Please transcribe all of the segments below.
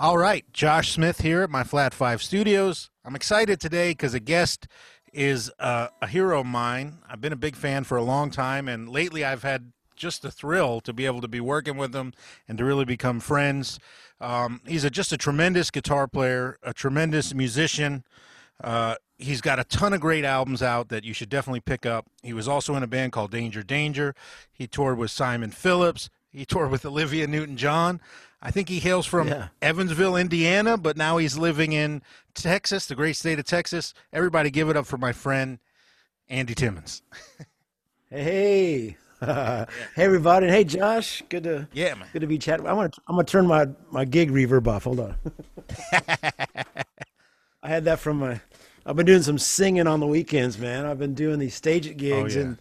All right, Josh Smith here at my Flat Five Studios. I'm excited today because a guest is uh, a hero of mine. I've been a big fan for a long time, and lately I've had just a thrill to be able to be working with him and to really become friends. Um, he's a, just a tremendous guitar player, a tremendous musician. Uh, he's got a ton of great albums out that you should definitely pick up. He was also in a band called Danger Danger. He toured with Simon Phillips. He toured with Olivia Newton John. I think he hails from Yeah. Evansville, Indiana, but now he's living in Texas, the great state of Texas. Everybody give it up for my friend Andy Timmons. Hey, hey everybody, hey Josh, good to Yeah, man. good to be chatting. I'm gonna I'm gonna turn my my gig reverb off. Hold on. I had that from my. I've been doing some singing on the weekends, man. I've been doing these stage oh, gigs yeah. and.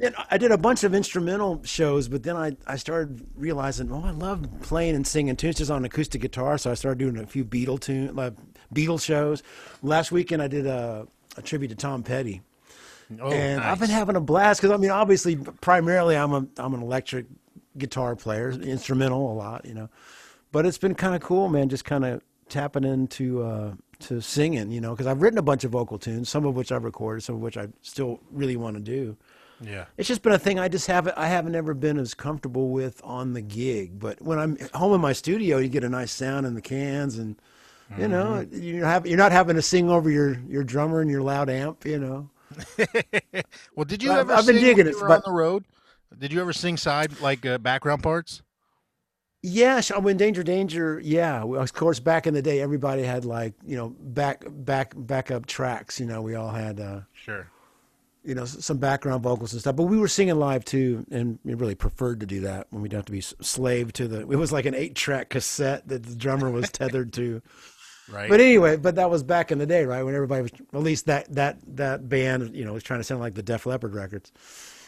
And I did a bunch of instrumental shows, but then I, I started realizing, oh, I love playing and singing tunes just on acoustic guitar. So I started doing a few Beatle tune, like Beatles shows. Last weekend I did a, a tribute to Tom Petty, Oh, and I've been having a blast because I mean, obviously, primarily I'm a I'm an electric guitar player, instrumental a lot, you know. But it's been kind of cool, man. Just kind of tapping into uh, to singing, you know, because I've written a bunch of vocal tunes, some of which I've recorded, some of which I still really want to do. Yeah. It's just been a thing I just haven't I haven't ever been as comfortable with on the gig. But when I'm home in my studio, you get a nice sound in the cans, and you know Mm-hmm. you're have, you're not having to sing over your your drummer and your loud amp, you know. Well, did you ever I've been sing digging it, you but- on the road? Did you ever sing side like uh, background parts? Yeah, sh- when Danger Danger, yeah. Of course, back in the day, everybody had like you know back back backup tracks. You know, we all had uh, Sure. You know some background vocals and stuff. But we were singing live too, and we really preferred to do that when we don't have to be slave to the. It was like an eight track cassette that the drummer was tethered to. Right. But anyway, but that was back in the day, right? When everybody was, at least that that that band, you know, was trying to sound like the Def Leppard records.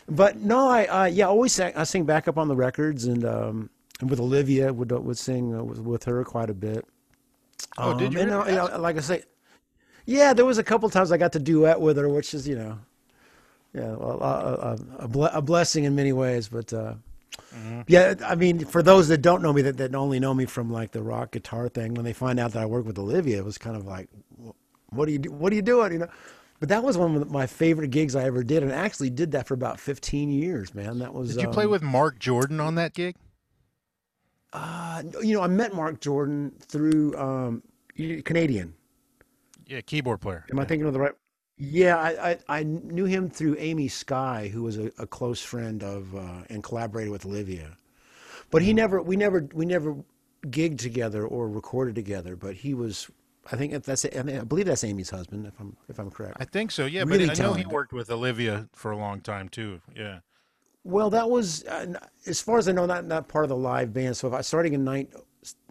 But no, I uh, yeah, always sang, I sing back up on the records, and um, and with Olivia would would sing uh, with, with her quite a bit. Oh, did you And, uh, really? you know, like I say, yeah, there was a couple times I got to duet with her, which is you know, yeah, a, a, a, ble- a blessing in many ways. But uh, Mm-hmm. yeah, I mean, for those that don't know me, that, that only know me from like the rock guitar thing, when they find out that I work with Olivia, it was kind of like, what are you do- what are you doing? You know. But that was one of my favorite gigs I ever did, and I actually did that for about 15 years, man. That was. Did you play um, with Marc Jordan on that gig? Uh, you know, I met Marc Jordan through um, Canadian. Yeah, keyboard player. Am I thinking of the right? Yeah, I, I, I knew him through Amy Sky, who was a, a close friend of uh, and collaborated with Olivia. But he never, we never, we never gigged together or recorded together. But he was, I think that's, I, mean, I believe that's Amy's husband, if I'm, if I'm correct. I think so. Yeah, Really but I know he worked with Olivia for a long time too. Yeah. Well, that was, uh, as far as I know, not not part of the live band. So if I starting in nine,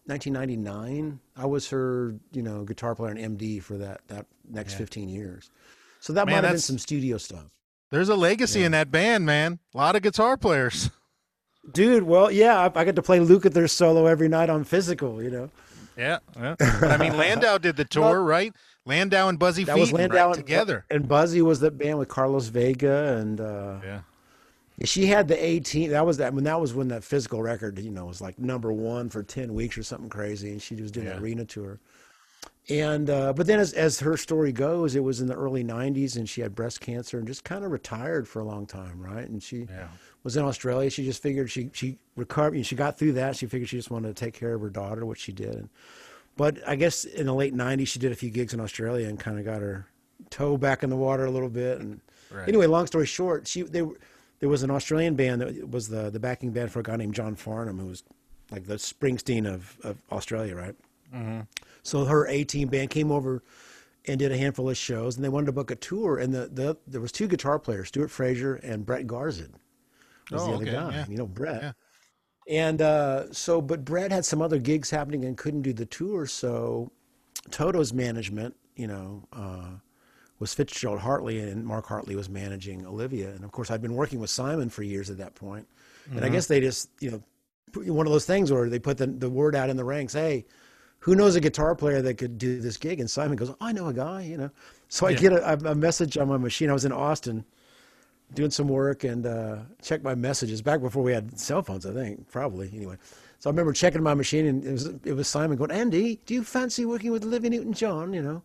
1999, I was her, you know, guitar player and MD for that that next 15 years. So that Man, might have been some studio stuff. There's a legacy in that band, man. A lot of guitar players. Dude, well, yeah, I, I get to play Lukather solo every night on physical, you know. Yeah. yeah. But I mean, Landau did the tour, right? Landau and Buzzy That Feet was Landau right, and, together. and Buzzy was the band with Carlos Vega and uh Yeah. she had the 18 that was that when that was when that physical record, you know, was like number 1 for 10 weeks or something crazy and she was doing Yeah. the arena tour. And uh but then as as her story goes, it was in the early 90s and she had breast cancer and just kind of retired for a long time, right? And she Yeah. was in Australia. She just figured she she recovered. and She got through that. She figured she just wanted to take care of her daughter, which she did. But I guess in the late '90s, she did a few gigs in Australia and kind of got her toe back in the water a little bit. And Right. anyway, long story short, she they were- there was an Australian band that was the the backing band for a guy named John Farnham, who was like the Springsteen of of Australia, right? So her A team band came over and did a handful of shows, and they wanted to book a tour. And the, the there was two guitar players, Stuart Fraser and Brett Garsed was Oh, the other okay, guy. yeah. You know, Brett. Yeah. And uh, so, but Brett had some other gigs happening and couldn't do the tour. So Toto's management, you know, uh, was Fitzgerald Hartley, and Mark Hartley was managing Olivia. And of course, I'd been working with Simon for years at that point. And I Mm-hmm. guess they just, you know, one of those things where they put the, the word out in the ranks, hey, who knows a guitar player that could do this gig? And Simon goes, oh, I know a guy, you know. So I Yeah. get a, a message on my machine. I was in Austin doing some work and uh, checked my messages back before we had cell phones. I think probably anyway. So I remember checking my machine, and it was it was Simon going, "Andy, do you fancy working with Olivia Newton-John?" You know.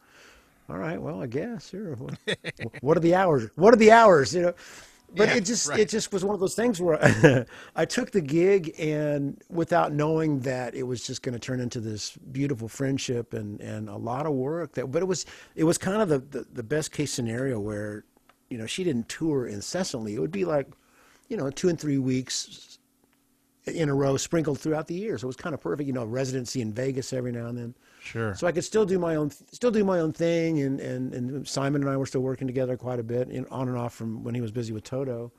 All right, well, I guess sure. What, what are the hours? What are the hours? You know. But Yeah, it just right. it just was one of those things where I took the gig and without knowing that it was just going to turn into this beautiful friendship and, and a lot of work that but it was it was kind of the, the, the best case scenario where you know she didn't tour incessantly it would be like you know two and three weeks in a row sprinkled throughout the year so it was kind of perfect you know residency in Vegas every now and then Sure. so I could still do my own, still do my own thing, and, and, and Simon and I were still working together quite a bit, in, on and off from when he was busy with Toto.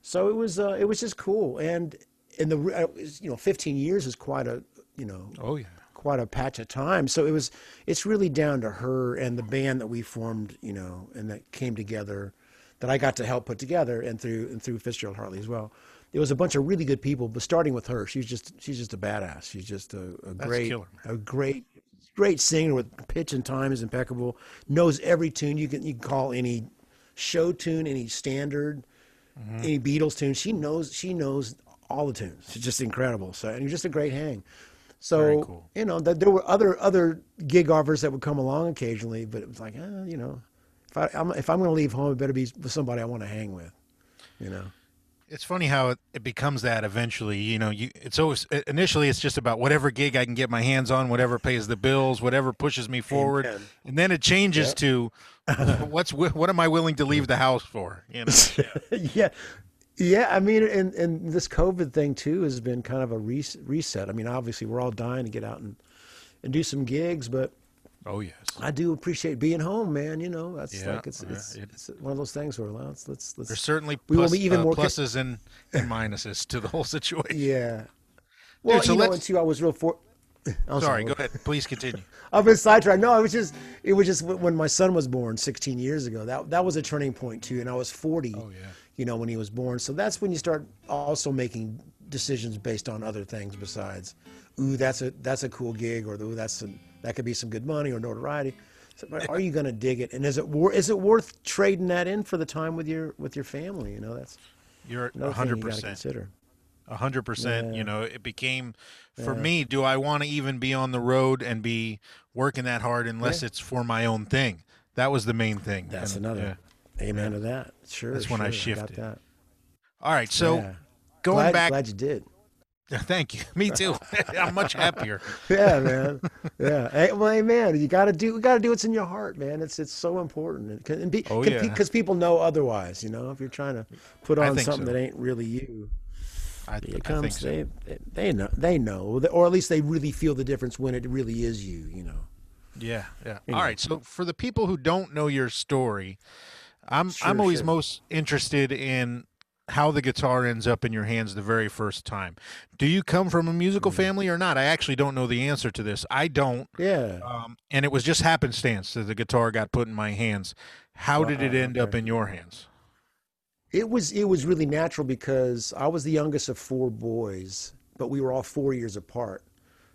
So it was, uh, it was just cool, and and the, uh, you know, 15 years is quite a, you know, oh yeah. quite a patch of time. So it was, it's really down to her and the band that we formed, you know, and that came together, that I got to help put together, and through and through Fitzgerald Hartley as well. It was a bunch of really good people, but starting with her, she's just she's just a badass. She's just a, a great, a great, great singer with pitch and time is impeccable. Knows every tune you can you can call any show tune, any standard, any Beatles tune. She knows she knows all the tunes. She's just incredible. So and just a great hang. So cool. you know that there were other other gig offers that would come along occasionally, but it was like, eh, you know, if I I'm, if I'm going to leave home, it better be with somebody I want to hang with. You know. It's funny how it, it becomes that eventually. You know, you it's always initially it's just about whatever gig I can get my hands on, whatever pays the bills, whatever pushes me forward, Amen. and then it changes Yep. to what's what am I willing to leave the house for? You know, yeah. Yeah, I mean, and, and this COVID thing too has been kind of a res- reset. I mean, obviously, we're all dying to get out and, and do some gigs, but oh yes, I do appreciate being home, man. You know, that's Yeah, like it's, it's, it- it's one of those things where let's let's let's. there's certainly We will be even uh, more ca- pluses and, and minuses to the whole situation. yeah. Well, so you know, and too, I was real for. I'm Sorry, go ahead. Please continue. I've been sidetracked. No, it was just it was just when my son was born 16 years ago. That that was a turning point too, and I was 40. Oh, yeah. You know when he was born, so that's when you start also making decisions based on other things besides, ooh, that's a that's a cool gig, or ooh, that's a, that could be some good money or notoriety. So, but are you going to dig it, and is it wor- is it worth trading that in for the time with your with your family? You know, that's You're another hundred you got to percent. consider. A hundred percent. You know, it became for me. Do I want to even be on the road and be working that hard unless Yeah. it's for my own thing? That was the main thing. That's And, another. yeah. Amen to that. Sure. That's when I sure, got shifted. that. All right. So Yeah. going glad, back. glad you did. Thank you. Me too. I'm much happier. yeah, man. Yeah. Hey, well, hey, man, you got to do. You got to do what's in your heart, man. It's it's so important. And, can- and be, Oh, can- yeah. Because people know otherwise. You know, if you're trying to put on something so. that ain't really you, I, it comes. so. They they they know they know, or at least they really feel the difference when it really is you. You know. Yeah, yeah. You All right. So for the people who don't know your story, I'm Sure, I'm always sure. most interested in how the guitar ends up in your hands the very first time. Do you come from a musical family or not? I actually don't know the answer to this. I don't. Yeah. Um, and it was just happenstance that the guitar got put in my hands. How did it end up in your hands? It was it was really natural because I was the youngest of four boys, but we were all four years apart.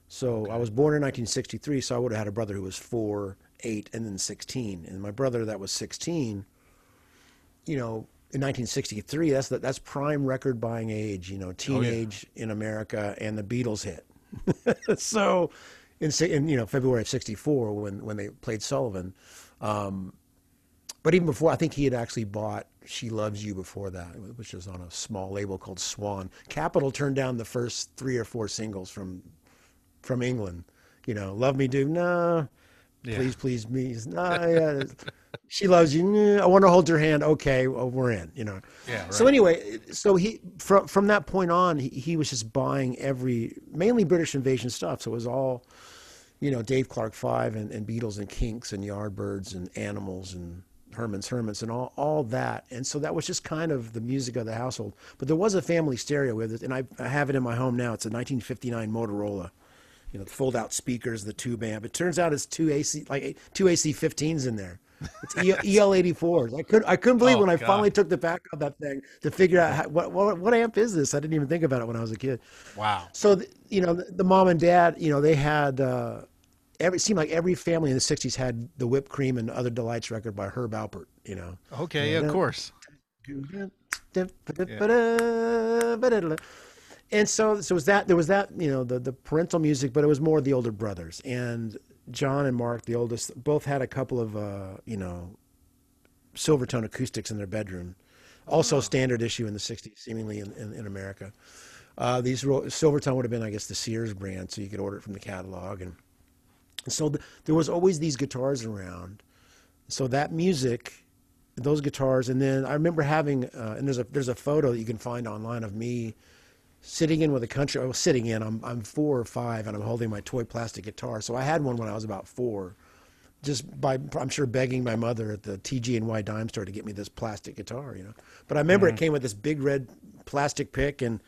So I was born in 1963, so I would have had a brother who was four, eight, and then 16. And my brother that was 16, you know, in 1963, that's the, that's prime record buying age. You know, teenage in America, and the Beatles hit. so, in, in you know February of '64 when when they played Sullivan. Um, but even before, I think he had actually bought "She Loves You" before that, which was on a small label called Swan. Capitol turned down the first three or four singles from from England. You know, "Love Me Do," no. Yeah. Please, please me. Yeah. she loves you. Mm, I want to hold your hand. Okay, well, we're in. You know. Yeah, So anyway, so he from from that point on, he, he was just buying every mainly British Invasion stuff. So it was all, you know, Dave Clark Five and, and Beatles and Kinks and Yardbirds and Animals and Herman's Hermits and all all that. And so that was just kind of the music of the household. But there was a family stereo with it, and I, I have it in my home now. It's a 1959 Motorola. You know, the fold out speakers, the tube amp. It turns out it's two AC like two AC 15s in there. It's E- EL84s. I couldn't I couldn't believe Oh, when I God. finally took the back of that thing to figure out how, what, what what amp is this. I didn't even think about it when I was a kid. Wow. So the, you know, the, the mom and dad, you know, they had uh, every it seemed like every family in the '60s had the Whipped Cream and Other Delights record by Herb Alpert. You know, Okay, Yeah, of course. And so, so was that there was that you know the the parental music, but it was more the older brothers and John and Mark, the oldest, both had a couple of uh, you know Silvertone acoustics in their bedroom, also standard issue in the '60s, seemingly in, in, in America. Uh, these Silvertone would have been, I guess, the Sears brand, so you could order it from the catalog, and, and so the, there was always these guitars around. So that music, those guitars, and then I remember having, uh, and there's a there's a photo that you can find online of me sitting in with a country. I was sitting in. I'm I'm four or five, and I'm holding my toy plastic guitar. So I had one when I was about four, just by I'm sure begging my mother at the TG and Y dime store to get me this plastic guitar. You know, but I remember mm-hmm. it came with this big red plastic pick, and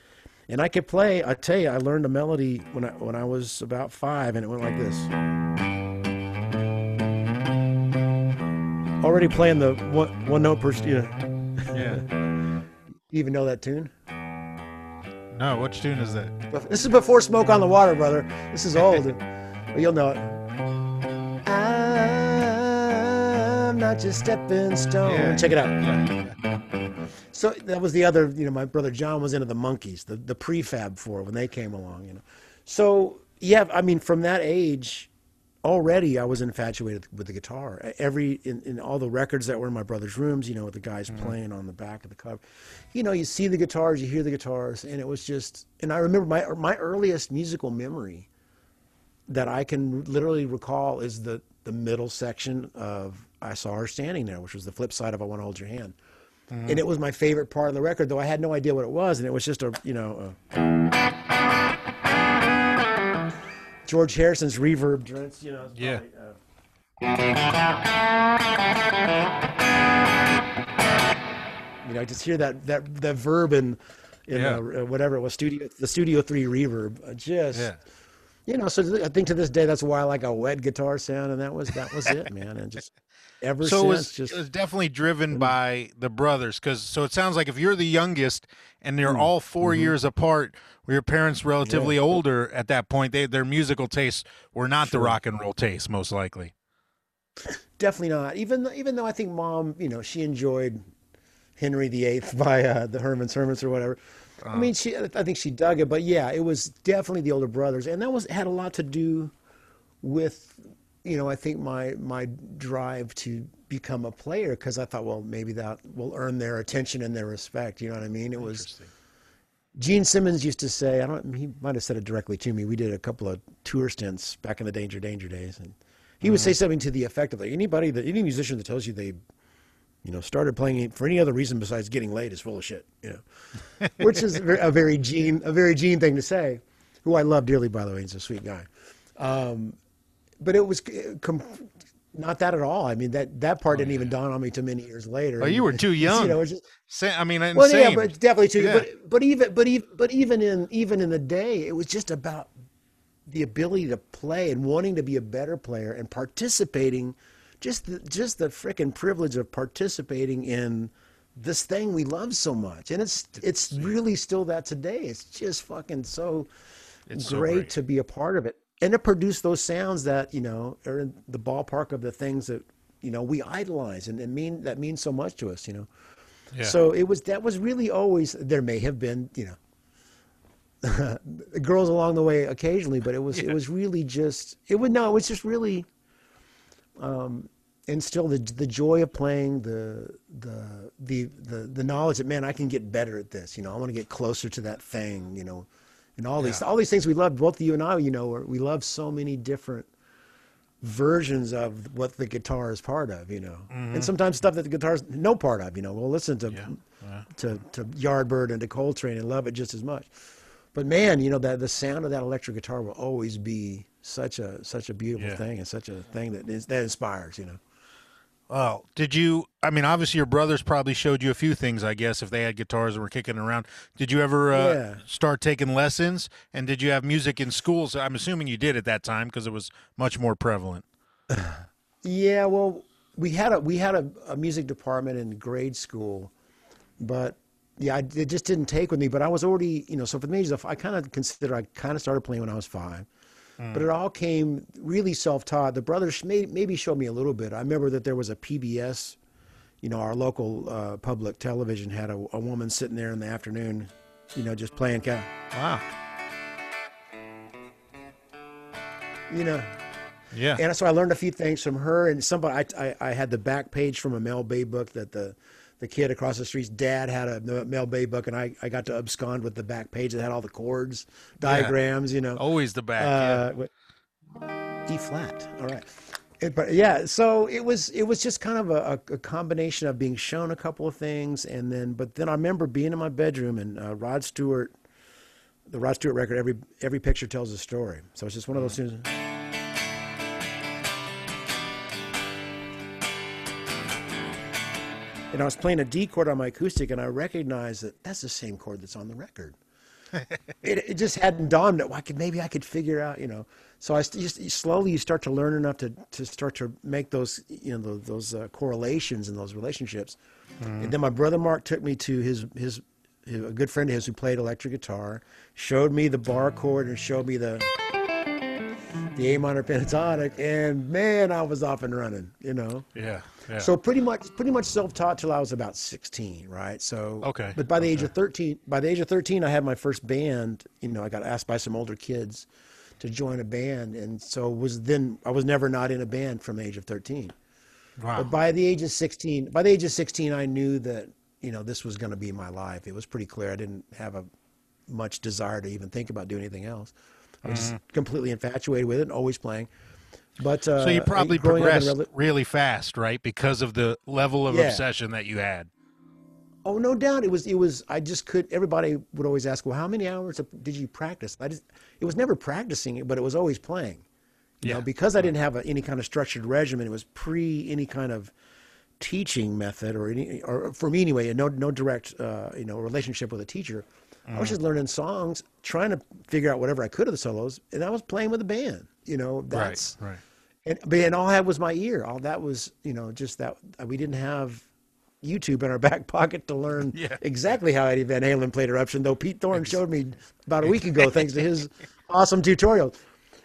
and I could play. I tell you, I learned a melody when I when I was about five, and it went like this. Already playing the one, one note per. You know. Yeah. you even know that tune? No, which tune is that? This is before Smoke on the Water, brother. This is old. but you'll know it. I'm not just stepping stone. Yeah. Check it out. Yeah. So that was the other, you know, my brother John was into the Monkees, the, the prefab four when they came along, you know. So, yeah, I mean, from that age, already I was infatuated with the guitar. Every in, in all the records that were in my brother's rooms, you know, with the guys mm-hmm. playing on the back of the cover, you know, you see the guitars, you hear the guitars, and it was just. And I remember my my earliest musical memory that I can literally recall is the the middle section of "I Saw Her Standing There," which was the flip side of "I Want to Hold Your Hand." Mm-hmm. And it was my favorite part of the record, though I had no idea what it was, and it was just a you know. A, George Harrison's reverb drenched, you know. Yeah. Probably, uh, you know, I just hear that that that verb in in yeah. uh, whatever it was studio the Studio Three reverb. Just yeah. you know, so I think to this day that's why I like a wet guitar sound, and that was that was it, man, and just ever so since. It was, just, it was definitely driven by the brothers, because so it sounds like if you're the youngest and they're mm-hmm. all 4 mm-hmm. years apart, were your parents relatively yeah. older at that point? They their musical tastes were not sure. the rock and roll taste, most likely. Definitely not. Even even though I think mom, you know, she enjoyed Henry VIII by uh, the Herman's Hermits or whatever. Uh, I mean, she I think she dug it, but yeah, it was definitely the older brothers, and that was had a lot to do with you know I think my my drive to become a player because I thought, well, maybe that will earn their attention and their respect. You know what I mean? It was Gene Simmons used to say, I don't, he might have said it directly to me. We did a couple of tour stints back in the Danger Danger days, and he mm-hmm. would say mm-hmm. something to the effect of like anybody that any musician that tells you they, you know, started playing for any other reason besides getting laid is full of shit. You know, which is a very Gene, a very Gene thing to say. Who I love dearly, by the way, he's a sweet guy. Um, but it was eh, com- not that at all. I mean that that part oh, didn't yeah. even dawn on me too many years later. Oh, you were too young. You know, just, I mean, insane. well, yeah, but definitely too. Yeah. But but even but even but even in even in the day, it was just about the ability to play and wanting to be a better player and participating. Just the, just the freaking privilege of participating in this thing we love so much, and it's it's really still that today. It's just fucking so it's great, so great to be a part of it and to produce those sounds that you know are in the ballpark of the things that you know we idolize and, and mean that means so much to us you know yeah. so it was that was really always there may have been you know girls along the way occasionally but it was yeah. it was really just it would no it was just really um instill the the joy of playing the the the the the knowledge that man I can get better at this you know I want to get closer to that thing you know and all these all these things we love. Both you and I, you know, we love so many different versions of what the guitar is part of, you know, mm-hmm. and sometimes stuff that the guitar's no part of. You know, we'll listen to yeah. Yeah. to to Yardbird and to Coltrane and love it just as much. But man, you know that the sound of that electric guitar will always be such a such a beautiful yeah. thing and such a thing that is, that inspires. You know. Well, did you? I mean, obviously, your brothers probably showed you a few things. I guess if they had guitars and were kicking around, did you ever uh, yeah. start taking lessons? And did you have music in schools? I'm assuming you did at that time because it was much more prevalent. yeah, well, we had a we had a, a music department in grade school, but yeah, it just didn't take with me. But I was already, you know, so for me, I kind of consider I kind of started playing when I was five. Mm. But it all came really self taught. The brothers may, maybe showed me a little bit. I remember that there was a PBS you know, our local uh, public television had a, a woman sitting there in the afternoon, you know, just playing. Ca- Wow. you know, Yeah. and so I learned a few things from her. And somebody, I, I, I had the back page from a Mel Bay book that the the kid across the street's dad had a Mel Bay book, and I, I got to abscond with the back page that had all the chords, diagrams, you know. Always the back. yeah. Uh, E flat. All right. It- but yeah, so it was it was just kind of a, a, a combination of being shown a couple of things, and then but then I remember being in my bedroom and uh, Rod Stewart, the Rod Stewart record. Every every picture tells a story. So it's just one of those things. And I was playing a D chord on my acoustic, and I recognized that that's the same chord that's on the record it, it just hadn't dawned that well, I could maybe I could figure out, you know. So I just slowly you start to learn enough to, to start to make those you know those, those uh, correlations and those relationships. And then my brother Mark took me to his, his a good friend of his who played electric guitar, showed me the bar chord and showed me the the A minor pentatonic, and man, I was off and running, you know. yeah. Yeah. So pretty much, pretty much self-taught till I was about 16, right? So Okay, But by the age of 13, by the age of 13, I had my first band. You know, I got asked by some older kids to join a band, and so was then I was never not in a band from the age of 13. wow. But by the age of 16, by the age of 16, I knew that you know this was going to be my life. It was pretty clear. I didn't have a much desire to even think about doing anything else. I was just completely infatuated with it, and always playing. But uh, Mm-hmm. so you probably progressed reli- really fast, right? Because of the level of Yeah. obsession that you had. Oh, no doubt. It was. It was. I just could. Everybody would always ask, "Well, how many hours did you practice?" I just. It was never practicing it, but it was always playing. You Yeah. know, because I didn't have a, any kind of structured regimen. It was pre any kind of teaching method or any, or for me anyway, no no direct uh, you know relationship with a teacher. I was just learning songs, trying to figure out whatever I could of the solos, and I was playing with a band. You know, that's right. Right. and but and all I had was my ear. All that was, you know, just that we didn't have YouTube in our back pocket to learn Yeah. exactly how Eddie Van Halen played Eruption. Though Pete Thorne showed me about a week ago, thanks to his awesome tutorial.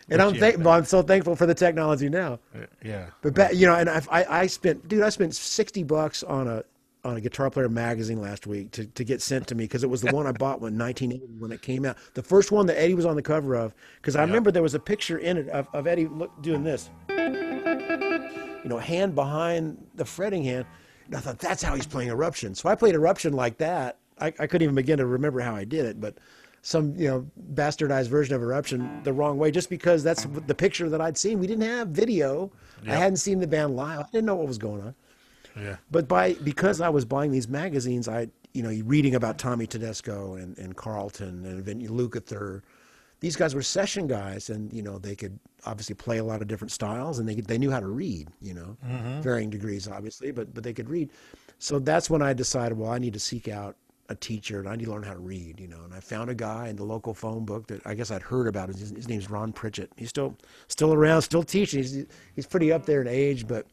And I'm yeah, thank- I'm so thankful for the technology now. Uh, Yeah. But back, you know, and I, I, I spent, dude, I spent sixty bucks on a on a Guitar Player magazine last week to, to get sent to me because it was the one I bought when 1980 when it came out, the first one that Eddie was on the cover of. Because I remember there was a picture in it of, of Eddie look, doing this, you know, hand behind the fretting hand. And I thought that's how he's playing Eruption. So I played Eruption like that. I, I couldn't even begin to remember how I did it, but some you know bastardized version of Eruption the wrong way, just because that's the picture that I'd seen. We didn't have video. I hadn't seen the band live. I didn't know what was going on. Yeah. But by because I was buying these magazines, I you know reading about Tommy Tedesco and, and Carlton and Vin Lukather, these guys were session guys, and you know they could obviously play a lot of different styles, and they they knew how to read, you know, mm-hmm. varying degrees obviously, but but they could read. So that's when I decided, well, I need to seek out a teacher, and I need to learn how to read, you know. And I found a guy in the local phone book that I guess I'd heard about. His, his name's Ron Pritchett. He's still still around, still teaching. He's he's pretty up there in age, but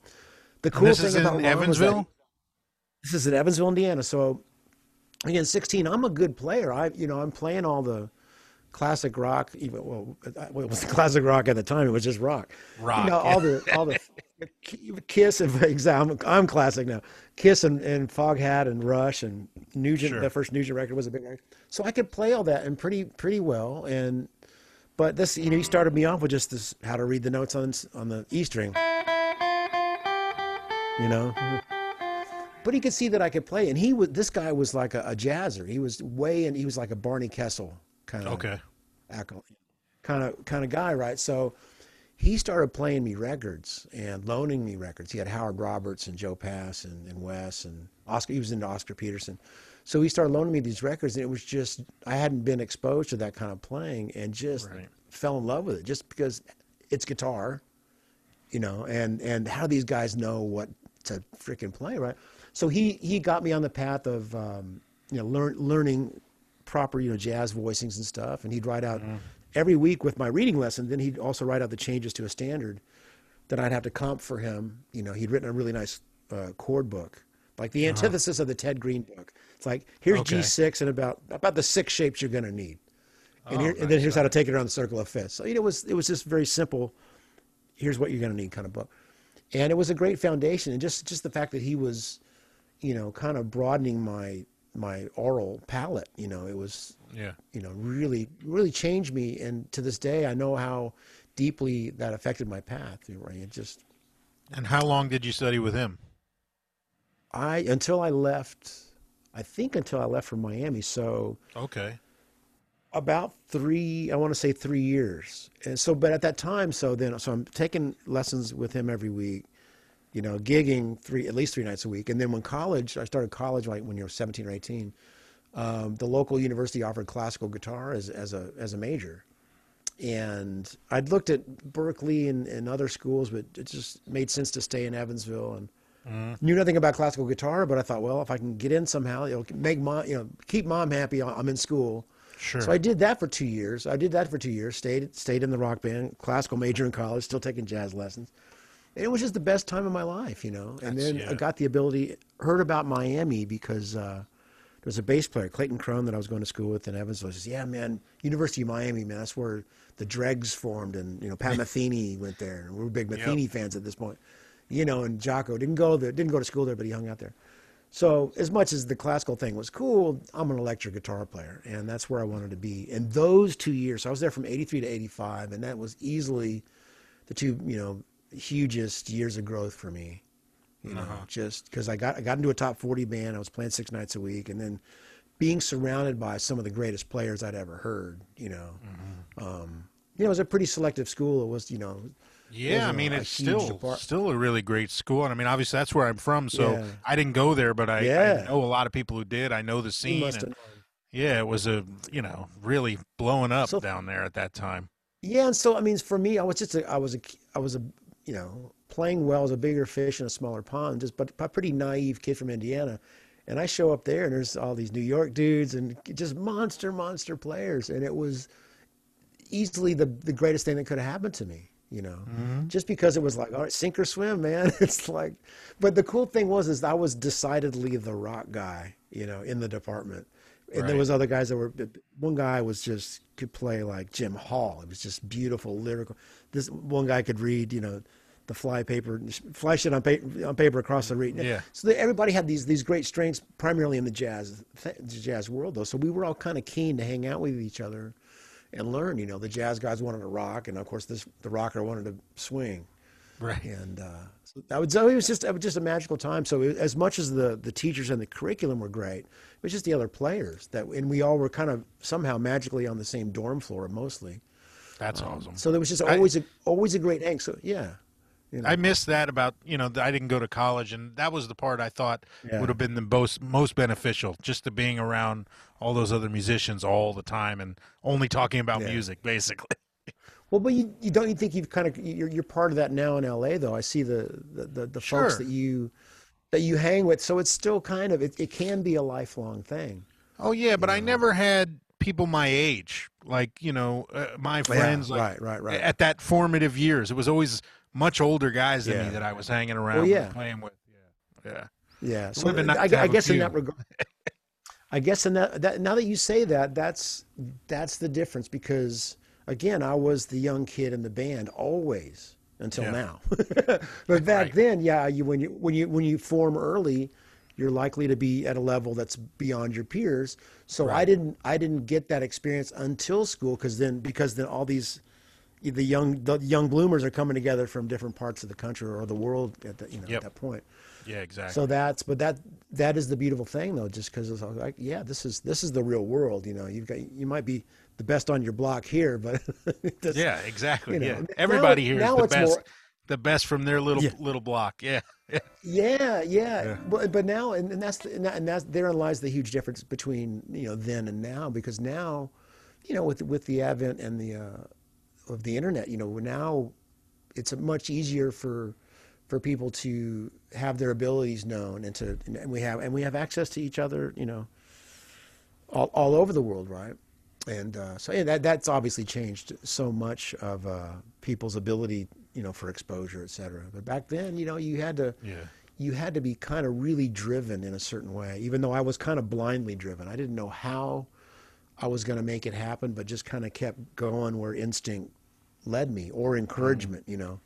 the cool this thing is about in Ron was that- Evansville. this is in Evansville, Indiana. So again, 16. I'm a good player. I, you know, I'm playing all the classic rock. Even well, uh, well, it was classic rock at the time. It was just rock. Rock, You know, all the all the Kiss and exactly. I'm, I'm classic now. Kiss and, and Foghat and Rush and Nugent. Sure. The first Nugent record was a big record. So I could play all that and pretty pretty well. And but this, you know, he started me off with just this how to read the notes on on the E string. You know but he could see that I could play. And he was this guy was like a, a jazzer. He was way and he was like a Barney Kessel kind of Okay. kind of kind of guy, right? So he started playing me records and loaning me records. He had Howard Roberts and Joe Pass and, and Wes and Oscar. He was into Oscar Peterson. So he started loaning me these records, and it was just I hadn't been exposed to that kind of playing, and just Right. fell in love with it. Just because it's guitar, you know, and and how do these guys know what to freaking play, right? So he he got me on the path of um, you know learn learning proper you know jazz voicings and stuff, and he'd write out every week with my reading lesson. Then he'd also write out the changes to a standard that I'd have to comp for him. You know, he'd written a really nice uh, chord book, like the antithesis of the Ted Greene book. It's like here's Okay. G6 and about about the six shapes you're going to need, and, Oh, here, and then nice, here's how to take it around the circle of fifths. So you know, it was it was just very simple. Here's what you're going to need kind of book, and it was a great foundation. And just just the fact that he was you know, kind of broadening my my aural palette. You know, it was Yeah. you know really really changed me, and to this day, I know how deeply that affected my path. It just And how long did you study with him? I until I left, I think until I left for Miami. So Okay. About three, I want to say three years. And so, but at that time, so then, so I'm taking lessons with him every week, you know, gigging three, at least three nights a week. And then when college, I started college like when you were 17 or 18, um, the local university offered classical guitar as, as a, as a major. And I'd looked at Berklee and, and other schools, but it just made sense to stay in Evansville and knew nothing about classical guitar, but I thought, well, if I can get in somehow, it'll make mom, you know, keep mom happy. I'm in school. Sure. So I did that for two years. I did that for two years. Stayed stayed in the rock band, classical major in college, still taking jazz lessons. And it was just the best time of my life, you know. And That's- then yeah. I got the ability, heard about Miami because uh, there was a bass player, Clayton Crone, that I was going to school with in Evansville. He says, "Yeah, man, University of Miami, man, that's where the Dregs formed, and you know Pat Metheny went there, and we were big Yep. Metheny fans at this point, you know." And Jaco didn't go there, didn't go to school there, but he hung out there. So as much as the classical thing was cool, I'm an electric guitar player, and that's where I wanted to be. And those two years, so I was there from '83 to '85, and that was easily the two, you know, hugest years of growth for me. You know, just because I got I got into a top 40 band, I was playing six nights a week, and then being surrounded by some of the greatest players I'd ever heard. You know, um, you know, it was a pretty selective school. It was, you know, Yeah, I mean a it's still depart- still a really great school, and I mean obviously that's where I'm from, so Yeah. I didn't go there, but I, Yeah. I know a lot of people who did. I know the scene. and- yeah, it was a you know really blowing up So- down there at that time. Yeah, and so I mean, for me, I was just a, I was a, I was a, you know, playing well as a bigger fish in a smaller pond, just but a pretty naive kid from Indiana, and I show up there and there's all these New York dudes and just monster, monster players, and it was easily the the greatest thing that could have happened to me, you know, mm-hmm. just because it was like, all right, sink or swim, man. It's like, but the cool thing was is I was decidedly the rock guy, you know, in the department. And there was other guys that were. One guy was just could play like Jim Hall. It was just beautiful lyrical. This one guy could read, you know, the fly paper, fly shit on paper, on paper across the reed. Yeah. So they, everybody had these these great strengths, primarily in the jazz th- jazz world, though. So we were all kind of keen to hang out with each other and learn. You know, the jazz guys wanted to rock, and of course, this the rocker wanted to swing Right. and uh, so that was, so it was just it was just a magical time. So it, as much as the the teachers and the curriculum were great, it was just the other players that, and we all were kind of somehow magically on the same dorm floor mostly. That's awesome. So there was just always a always a great hang. So yeah, you know, I missed that about you know I didn't go to college, and that was the part I thought Yeah. would have been the most most beneficial, just to being around all those other musicians all the time and only talking about Yeah. music, basically. well, but you, you don't you think you've kind of you're you're part of that now in L.A. though. I see the the the, the folks that you that you hang with. So it's still kind of it, it can be a lifelong thing. Oh yeah, but I never had people my age, like you know uh, my friends, like, right, right, right. at that formative years. It was always much older guys than Yeah. me that I was hanging around, yeah. and playing with. Yeah, yeah. Yeah. So nice I, I guess in that regard, I guess that, that now that you say that, that's that's the difference because again, I was the young kid in the band always until Yeah. now. but back Right. then, yeah, you when you when you when you form early, you're likely to be at a level that's beyond your peers. So I didn't I didn't get that experience until school because then because then all these the young the young bloomers are coming together from different parts of the country or the world at the, you know Yep. at that point. Yeah, exactly. So that's but that that is the beautiful thing though, just because it's like yeah, this is this is the real world. You know, you've got you might be the best on your block here, but yeah, exactly. you know, yeah, now- everybody here is now the best. more- The best from their little Yeah. little block. Yeah, yeah. yeah, yeah. But but now and, and that's the, and, that, and that's therein lies the huge difference between you know then and now because now, you know, with with the advent and the uh, of the internet, you know, now it's much easier for for people to have their abilities known and to and we have and we have access to each other, you know, all, all over the world, right? And uh, so yeah, that that's obviously changed so much of uh, people's ability, you know, for exposure, et cetera. But back then, you know, you had to Yeah. you had to be kind of really driven in a certain way, even though I was kind of blindly driven. I didn't know how I was going to make it happen, but just kind of kept going where instinct led me or encouragement, you know.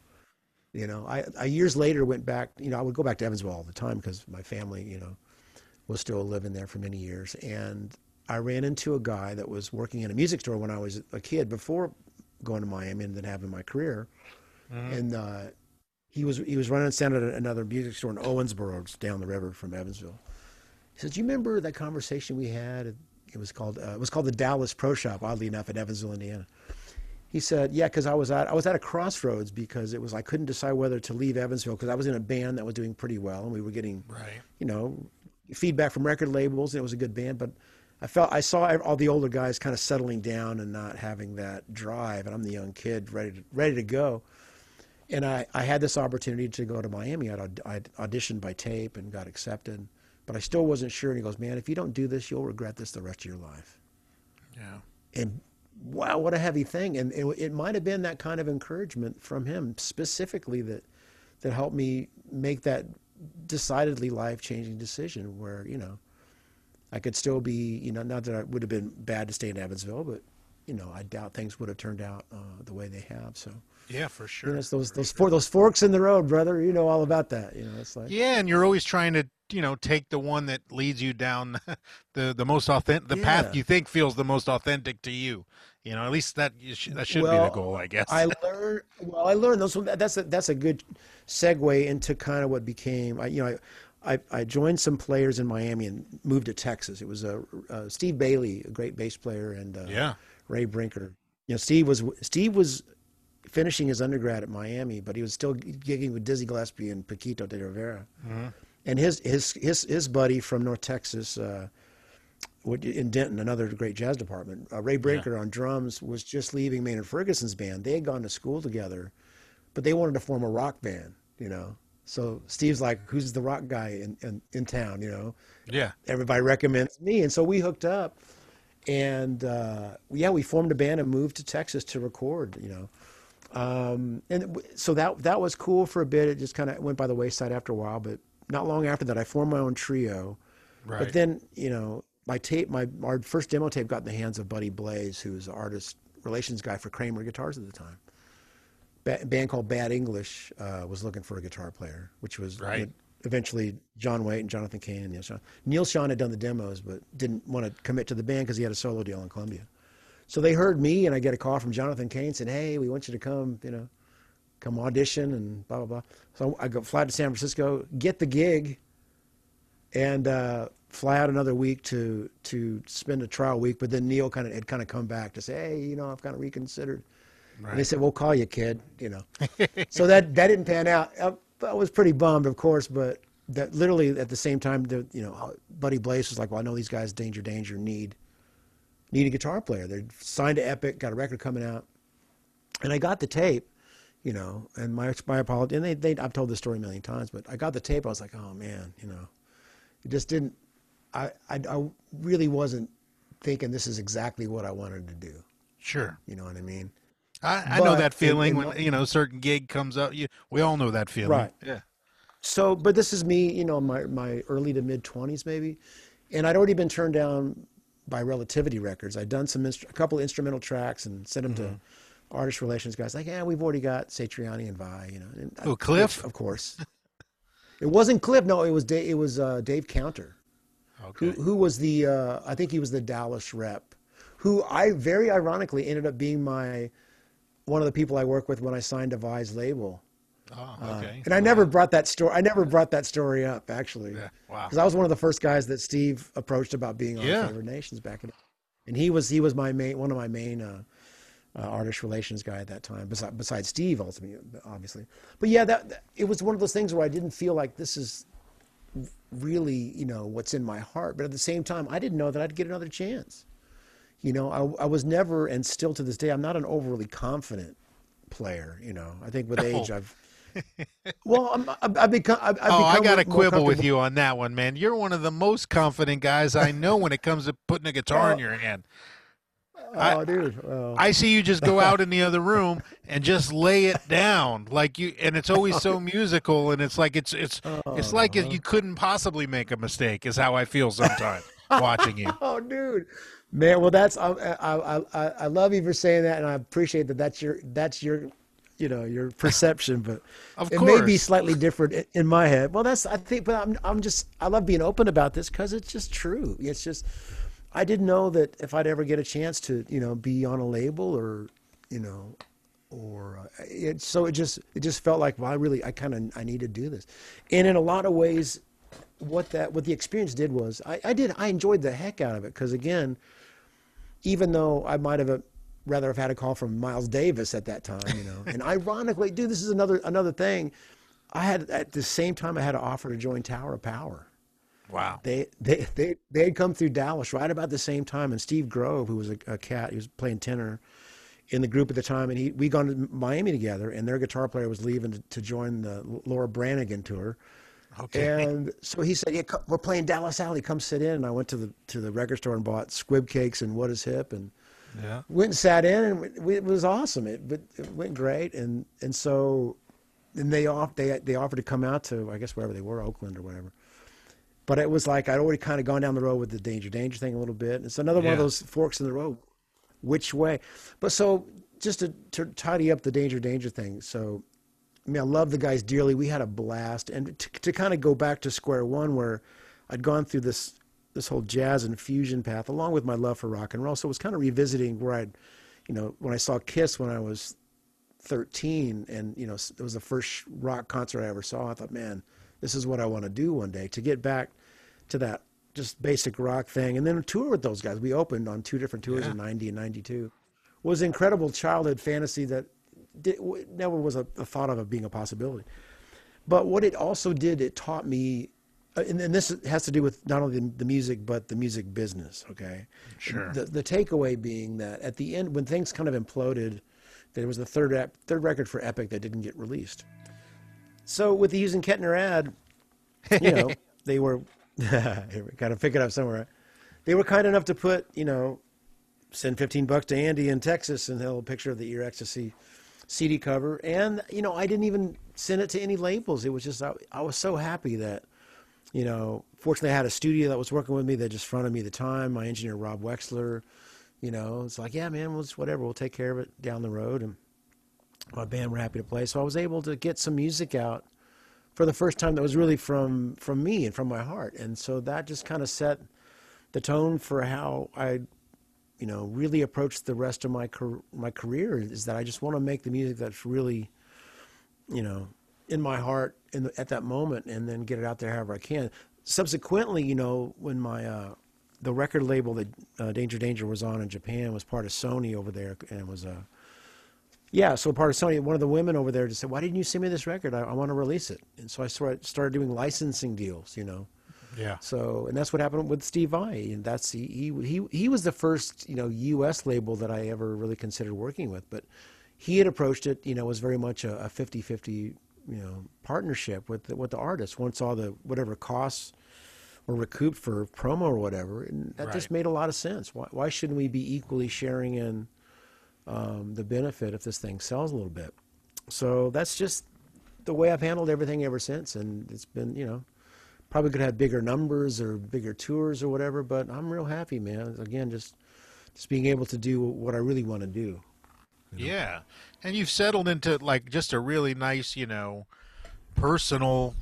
You know, I, I years later went back. You know, I would go back to Evansville all the time because my family, you know, was still living there for many years. And I ran into a guy that was working in a music store when I was a kid before going to Miami and then having my career. Mm-hmm. And uh, he was he was running stand at another music store in Owensboro, down the river from Evansville. He said, "Do you remember that conversation we had? It was called uh, it was called the Dallas Pro Shop, oddly enough, in Evansville, Indiana." He said, "Yeah, because I was at I was at a crossroads because it was I couldn't decide whether to leave Evansville because I was in a band that was doing pretty well and we were getting right. you know feedback from record labels and it was a good band, but I felt I saw all the older guys kind of settling down and not having that drive, and I'm the young kid ready to, ready to go." And I, I had this opportunity to go to Miami. I'd, I'd auditioned by tape and got accepted, but I still wasn't sure. And he goes, "Man, if you don't do this, you'll regret this the rest of your life." Yeah. And wow, what a heavy thing. And it, it might have been that kind of encouragement from him specifically that that helped me make that decidedly life changing decision where, you know, I could still be, you know, not that it would have been bad to stay in Evansville, but, you know, I doubt things would have turned out uh, the way they have. So, yeah, for sure. You know, those those for, those forks in the road, brother. You know all about that. You know, it's like yeah, and you're always trying to you know take the one that leads you down the the most authentic the yeah. path you think feels the most authentic to you you know at least that should, that should well, be the goal i guess i learned well i learned those that's a that's a good segue into kind of what became I, you know I, I, I joined some players in Miami and moved to Texas. It was a uh, uh, Steve Bailey, a great bass player, and uh, yeah, Ray Brinker. You know, Steve was Steve was finishing his undergrad at Miami, but he was still gigging with Dizzy Gillespie and Paquito D'Rivera. Mm-hmm and his his his his buddy from North Texas, uh, in Denton, another great jazz department, uh, Ray Brinker yeah. on drums, was just leaving Maynard Ferguson's band. They had gone to school together, but they wanted to form a rock band, you know. So Steve's like, "Who's the rock guy in, in, in town?" You know. Yeah. Everybody recommends me, and so we hooked up, and uh, yeah, we formed a band and moved to Texas to record. You know. Um, and so that that was cool for a bit. It just kind of went by the wayside after a while, but not long after that, I formed my own trio. Right. But then, you know, my tape, my our first demo tape got in the hands of Buddy Blaze, who was the artist relations guy for Kramer Guitars at the time. Ba- band called Bad English uh, was looking for a guitar player, which was right. you know, eventually John Waite and Jonathan Cain and Neal Schon. Neal Schon had done the demos, but didn't want to commit to the band because he had a solo deal in Columbia. So they heard me, and I get a call from Jonathan Cain saying, "Hey, we want you to come, you know, come audition and blah blah blah." So I go fly to San Francisco, get the gig, and uh, fly out another week to to spend a trial week. But then Neal kind of had kind of come back to say, hey, you know, I've kind of reconsidered. Right. And they said, we'll call you, kid. You know, so that that didn't pan out. I, I, was pretty bummed, of course, but that literally at the same time, the, you know, Buddy Blaze was like, well, I know these guys, Danger Danger, need need a guitar player. They're signed to Epic, got a record coming out, and I got the tape you know, and my my apology. And they, they I've told this story a million times, but I got the tape. I was like, oh man, you know, it just didn't. I, I, I really wasn't thinking this is exactly what I wanted to do. Sure. You know what I mean? I, I know that feeling in, in when you know certain gig comes up. You, we all know that feeling, right? Yeah. So, but this is me, you know, my my early to mid twenties maybe, and I'd already been turned down by Relativity Records. I'd done some instru- a couple instrumental tracks and sent them mm-hmm. to artist relations guys like, yeah, we've already got Satriani and Vai, you know. And oh, Cliff, of course. it wasn't Cliff. No, it was Dave, it was uh, Dave Counter, okay. who who was the uh, I think he was the Dallas rep, who I very ironically ended up being my one of the people I work with when I signed to Vai's label. Oh, okay. Uh, and I never brought that story. I never brought that story up actually. Yeah. Wow. Because I was one of the first guys that Steve approached about being on yeah. Favored Nations back in, and he was he was my main one of my main uh, uh, artist relations guy at that time, besides, besides Steve, ultimately, obviously. But yeah, that, that, it was one of those things where I didn't feel like this is really, you know, what's in my heart. But at the same time, I didn't know that I'd get another chance. You know, I, I was never, and still to this day, I'm not an overly confident player. You know, I think with age, I've. well, I'm, I've, I've become. I've, I've oh, I got to quibble with you on that one, man. You're one of the most confident guys I know when it comes to putting a guitar in your hand. Oh, I, dude. Oh. I see you just go out in the other room and just lay it down like you, and it's always so musical, and it's like it's it's oh. it's like you couldn't possibly make a mistake. Is how I feel sometimes watching you. Oh, dude, man. Well, that's I, I I I love you for saying that, and I appreciate that. That's your that's your you know your perception, but Of it may be slightly different in my head. Well, that's I think, but I'm I'm just I love being open about this because it's just true. It's just I didn't know that if I'd ever get a chance to you know be on a label or you know or uh, it, so it just it just felt like well I really I kind of I need to do this, and in a lot of ways, what that what the experience did was I, I did I enjoyed the heck out of it because again, even though I might have uh rather have had a call from Miles Davis at that time, you know, and ironically, dude, this is another another thing. I had at the same time I had an offer to join Tower of Power. Wow. They they they they had come through Dallas right about the same time, and Steve Grove, who was a, a cat, he was playing tenor in the group at the time, and he we gone to Miami together, and their guitar player was leaving to, to join the Laura Branigan tour. Okay. And so he said, "Yeah, co- we're playing Dallas Alley. Come sit in." And I went to the to the record store and bought Squib Cakes and What Is Hip, and yeah. went and sat in, and it, it was awesome. It, but it went great, and and so, and they off they they offered to come out to I guess wherever they were, Oakland or whatever. But it was like I'd already kind of gone down the road with the danger danger thing a little bit. It's another one of those forks in the road. Which way? But so just to, to tidy up the danger danger thing. So I mean, I love the guys dearly. We had a blast, and to, to kind of go back to square one, where I'd gone through this this whole jazz and fusion path, along with my love for rock and roll. So it was kind of revisiting where I'd, you know, when I saw Kiss when I was 13, and you know, it was the first rock concert I ever saw. I thought, man, this is what I want to do one day. To get back to that just basic rock thing, and then a tour with those guys. We opened on two different tours Yeah. in '90 and '92. Was incredible childhood fantasy that did, never was a, a thought of it being a possibility. But what it also did, it taught me, uh, and, and this has to do with not only the, the music but the music business. Okay, Sure. The, the takeaway being that at the end, when things kind of imploded, there was the third ep- third record for Epic that didn't get released. So with the Hughes & Kettner ad, you know, they were got to pick it up somewhere. They were kind enough to put, you know, send 15 bucks to Andy in Texas and he'll picture of the Ear X-tacy CD cover. And, you know, I didn't even send it to any labels. It was just, I, I was so happy that, you know, fortunately I had a studio that was working with me that just fronted me the time. My engineer, Rob Wexler, you know, it's like, yeah, man, we'll just, whatever, we'll take care of it down the road. And my band were happy to play. So I was able to get some music out for the first time that was really from, from me and from my heart. And so that just kind of set the tone for how I you know, really approached the rest of my my career is that I just want to make the music that's really, you know, in my heart in the, at that moment, and then get it out there however I can. Subsequently, you know, when my uh, the record label that uh, Danger Danger was on in Japan was part of Sony over there, and was uh, yeah, so part of Sony. One of the women over there just said, "Why didn't you send me this record? I, I want to release it." And so I started started doing licensing deals, you know. Yeah. So, and that's what happened with Steve Vai, and that's he he he was the first you know U.S. label that I ever really considered working with, but he had approached it, you know, was very much a, a 50-50, you know, partnership with the, with the artist. Once all the whatever costs were recouped for promo or whatever, and that just made a lot of sense. Why why shouldn't we be equally sharing in um, the benefit if this thing sells a little bit? So that's just the way I've handled everything ever since, and it's been you know probably could have bigger numbers or bigger tours or whatever, but I'm real happy, man. Again, just just being able to do what I really want to do. Yeah. And you've settled into like just a really nice, you know, personal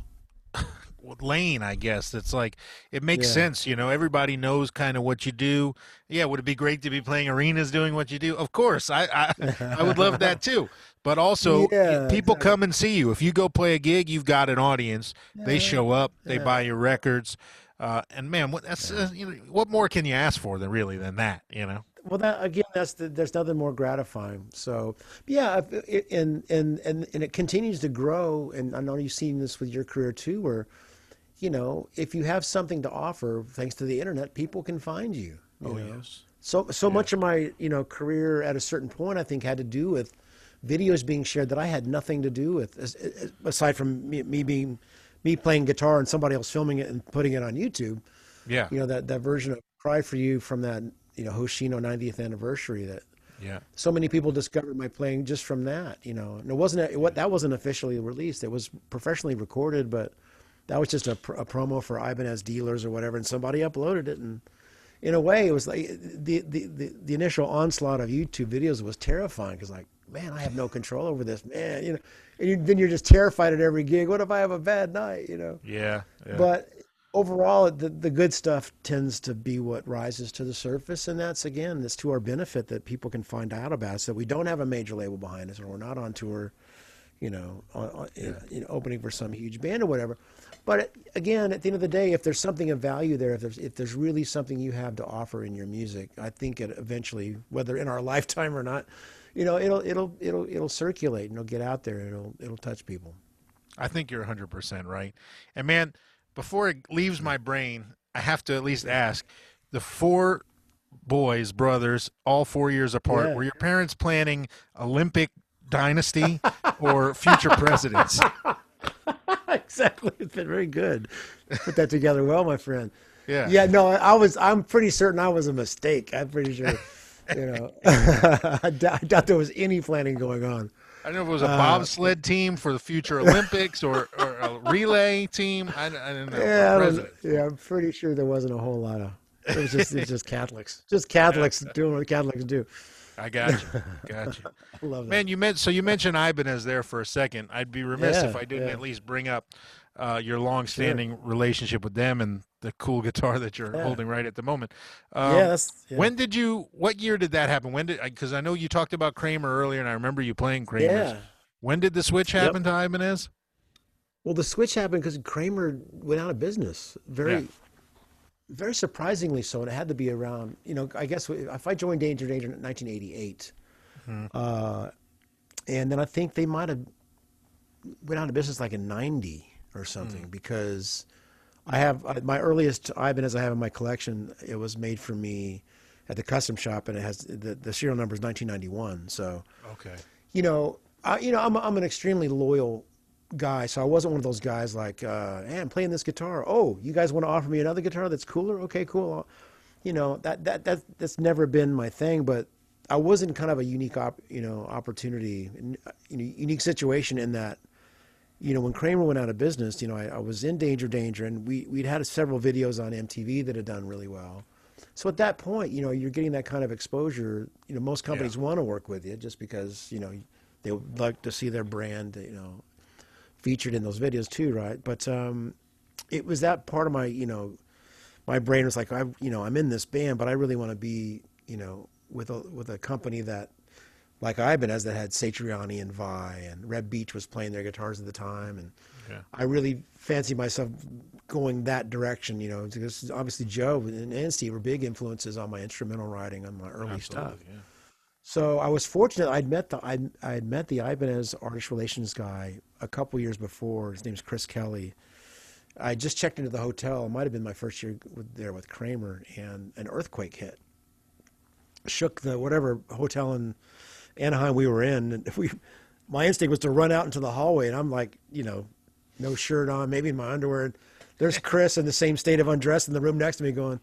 lane, I guess. It's like it makes Yeah. sense, you know, everybody knows kind of what you do. Yeah, would it be great to be playing arenas doing what you do? Of course. I I, I would love that too. But also Yeah, people come and see you. If you go play a gig, you've got an audience. They show up, they Yeah. buy your records. Uh, and man, what that's uh, you know, what more can you ask for than really than that, you know? Well, that again, that's the, there's nothing more gratifying. So, yeah, it, and and and and it continues to grow. And I know you've seen this with your career too, where you know if you have something to offer, thanks to the internet, people can find you. you Oh, know? yes. So so much of my you know career at a certain point, I think, had to do with videos being shared that I had nothing to do with, as- as- aside from me, me being me playing guitar and somebody else filming it and putting it on YouTube. Yeah. You know that that version of "Cry for You" from that you know Hoshino 90th anniversary that Yeah. so many people discovered my playing just from that. You know, and it wasn't a, what that wasn't officially released. It was professionally recorded, but that was just a, pr- a promo for Ibanez dealers or whatever, and somebody uploaded it. And in a way, it was like the the the, the initial onslaught of YouTube videos was terrifying because like, man, I have no control over this, man. You know, and you, then you're just terrified at every gig. What if I have a bad night? You know. Yeah. yeah. But overall, the the good stuff tends to be what rises to the surface, and that's again, it's to our benefit that people can find out about us that we don't have a major label behind us, or we're not on tour, you know, on, on, you know, opening for some huge band or whatever. But again, at the end of the day, if there's something of value there, if there's if there's really something you have to offer in your music, I think it eventually, whether in our lifetime or not, you know, it'll it'll it'll it'll circulate and it'll get out there. and It'll it'll touch people. I think you're 100% right. And man, before it leaves my brain, I have to at least ask the four boys, brothers, all four years apart, Yeah. were your parents planning Olympic dynasty or future presidents? exactly. It's been very good. Put that together well, my friend. Yeah. Yeah, no, I I was. I'm pretty certain I was a mistake. I'm pretty sure. You know, I, doubt, there was any planning going on. I don't know if it was a Uh, bobsled team for the future Olympics or, or a relay team. I, I don't know. Yeah, was, yeah, I'm pretty sure there wasn't a whole lot of. It was just, it was just Catholics, just Catholics doing what Catholics do. I got you. Got you. I love that. Man, you meant so you mentioned Ibanez there for a second. I'd be remiss Yeah, if I didn't yeah. at least bring up uh, your long-standing relationship with them and the cool guitar that you're Yeah. holding right at the moment. Um, yeah, that's yeah. When did you? What year did that happen? When did? Because I know you talked about Kramer earlier, and I remember you playing Kramer. yeah. When did the switch Yep. happen to Ibanez? Well, the switch happened because Kramer went out of business. Very. Very surprisingly so. And it had to be around, you know, I guess if I joined Danger Danger in 1988, Mm-hmm. uh, and then I think they might have went out of business like in 90 or something Mm. because I have I- my earliest Ibanez I have in my collection. It was made for me at the custom shop, and it has the, the serial number is 1991. So Okay. you know, I, you know, I'm I'm an extremely loyal guy, so I wasn't one of those guys like, uh, hey, I'm playing this guitar. Oh, you guys want to offer me another guitar that's cooler? Okay, cool. You know, that that that that's never been my thing, but I was in kind of a unique, op, you know, opportunity, you know, unique situation in that, you know, when Kramer went out of business, you know, I, I was in Danger Danger, and we we'd had several videos on MTV that had done really well. So at that point, you know, you're getting that kind of exposure. You know, most companies want to work with you just because you know they would like to see their brand, you know, featured in those videos too, right? But um, it was that part of my, you know, my brain was like, I, you know, I'm in this band, but I really want to be, you know, with a with a company that, like Ibanez, that had Satriani and Vai, and Reb Beach was playing their guitars at the time, and Yeah. I really fancy myself going that direction, you know, because obviously Joe and, and Steve were big influences on my instrumental writing on my early stuff. Yeah. So I was fortunate. I'd met the I I had met the Ibanez artist relations guy a couple years before. His name's Chris Kelly. I just checked into the hotel. It might have been my first year with, there with Kramer, and an earthquake hit. Shook the whatever hotel in Anaheim we were in, and we. My instinct was to run out into the hallway, and I'm like, you know, no shirt on, maybe in my underwear. And there's Chris in the same state of undress in the room next to me, going,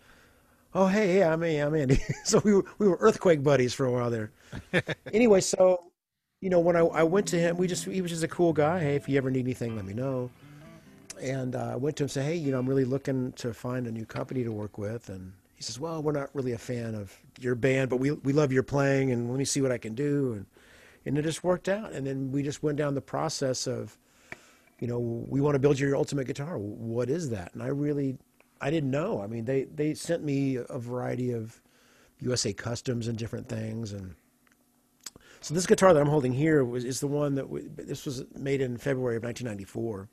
"Oh, hey, hey, I'm Andy. I'm Andy." so we were, we were earthquake buddies for a while there. anyway, so you know, when I, I went to him, we just he was just a cool guy. Hey, if you ever need anything, let me know. And uh, I went to him and said, hey, you know, I'm really looking to find a new company to work with. And he says, well, we're not really a fan of your band, but we we love your playing, and let me see what I can do. And and it just worked out. And then we just went down the process of, you know, we want to build your ultimate guitar. What is that? And I really, I didn't know. I mean, they they sent me a variety of USA customs and different things, and so this guitar that I'm holding here was is the one that we, this was made in February of 1994.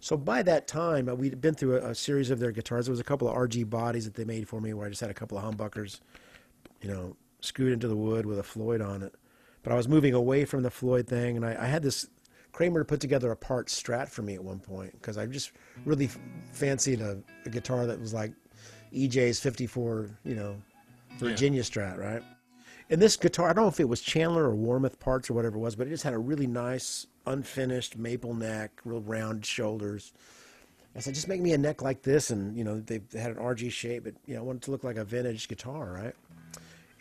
So by that time, uh, we'd been through a, a series of their guitars. There was a couple of RG bodies that they made for me, where I just had a couple of humbuckers, you know, screwed into the wood with a Floyd on it. But I was moving away from the Floyd thing, and I, I had this Kramer put together a part Strat for me at one point because I just really fancied a, a guitar that was like EJ's 54, you know, Virginia Strat, right? And this guitar, I don't know if it was Chandler or Warmoth parts or whatever it was, but it just had a really nice, unfinished maple neck, real round shoulders. I said, just make me a neck like this, and you know they, had an RG shape, but you know I wanted it to look like a vintage guitar, right?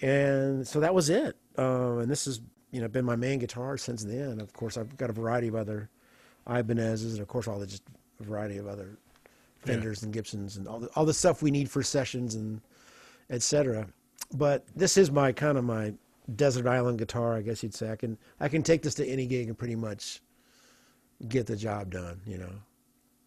And so that was it. Uh, and this has you know been my main guitar since then. Of course, I've got a variety of other Ibanez's, and of course all the just a variety of other Fenders and Gibsons and all the all the stuff we need for sessions and etc. But this is my kind of my desert island guitar, I guess you'd say. I can I can take this to any gig and pretty much get the job done. You know.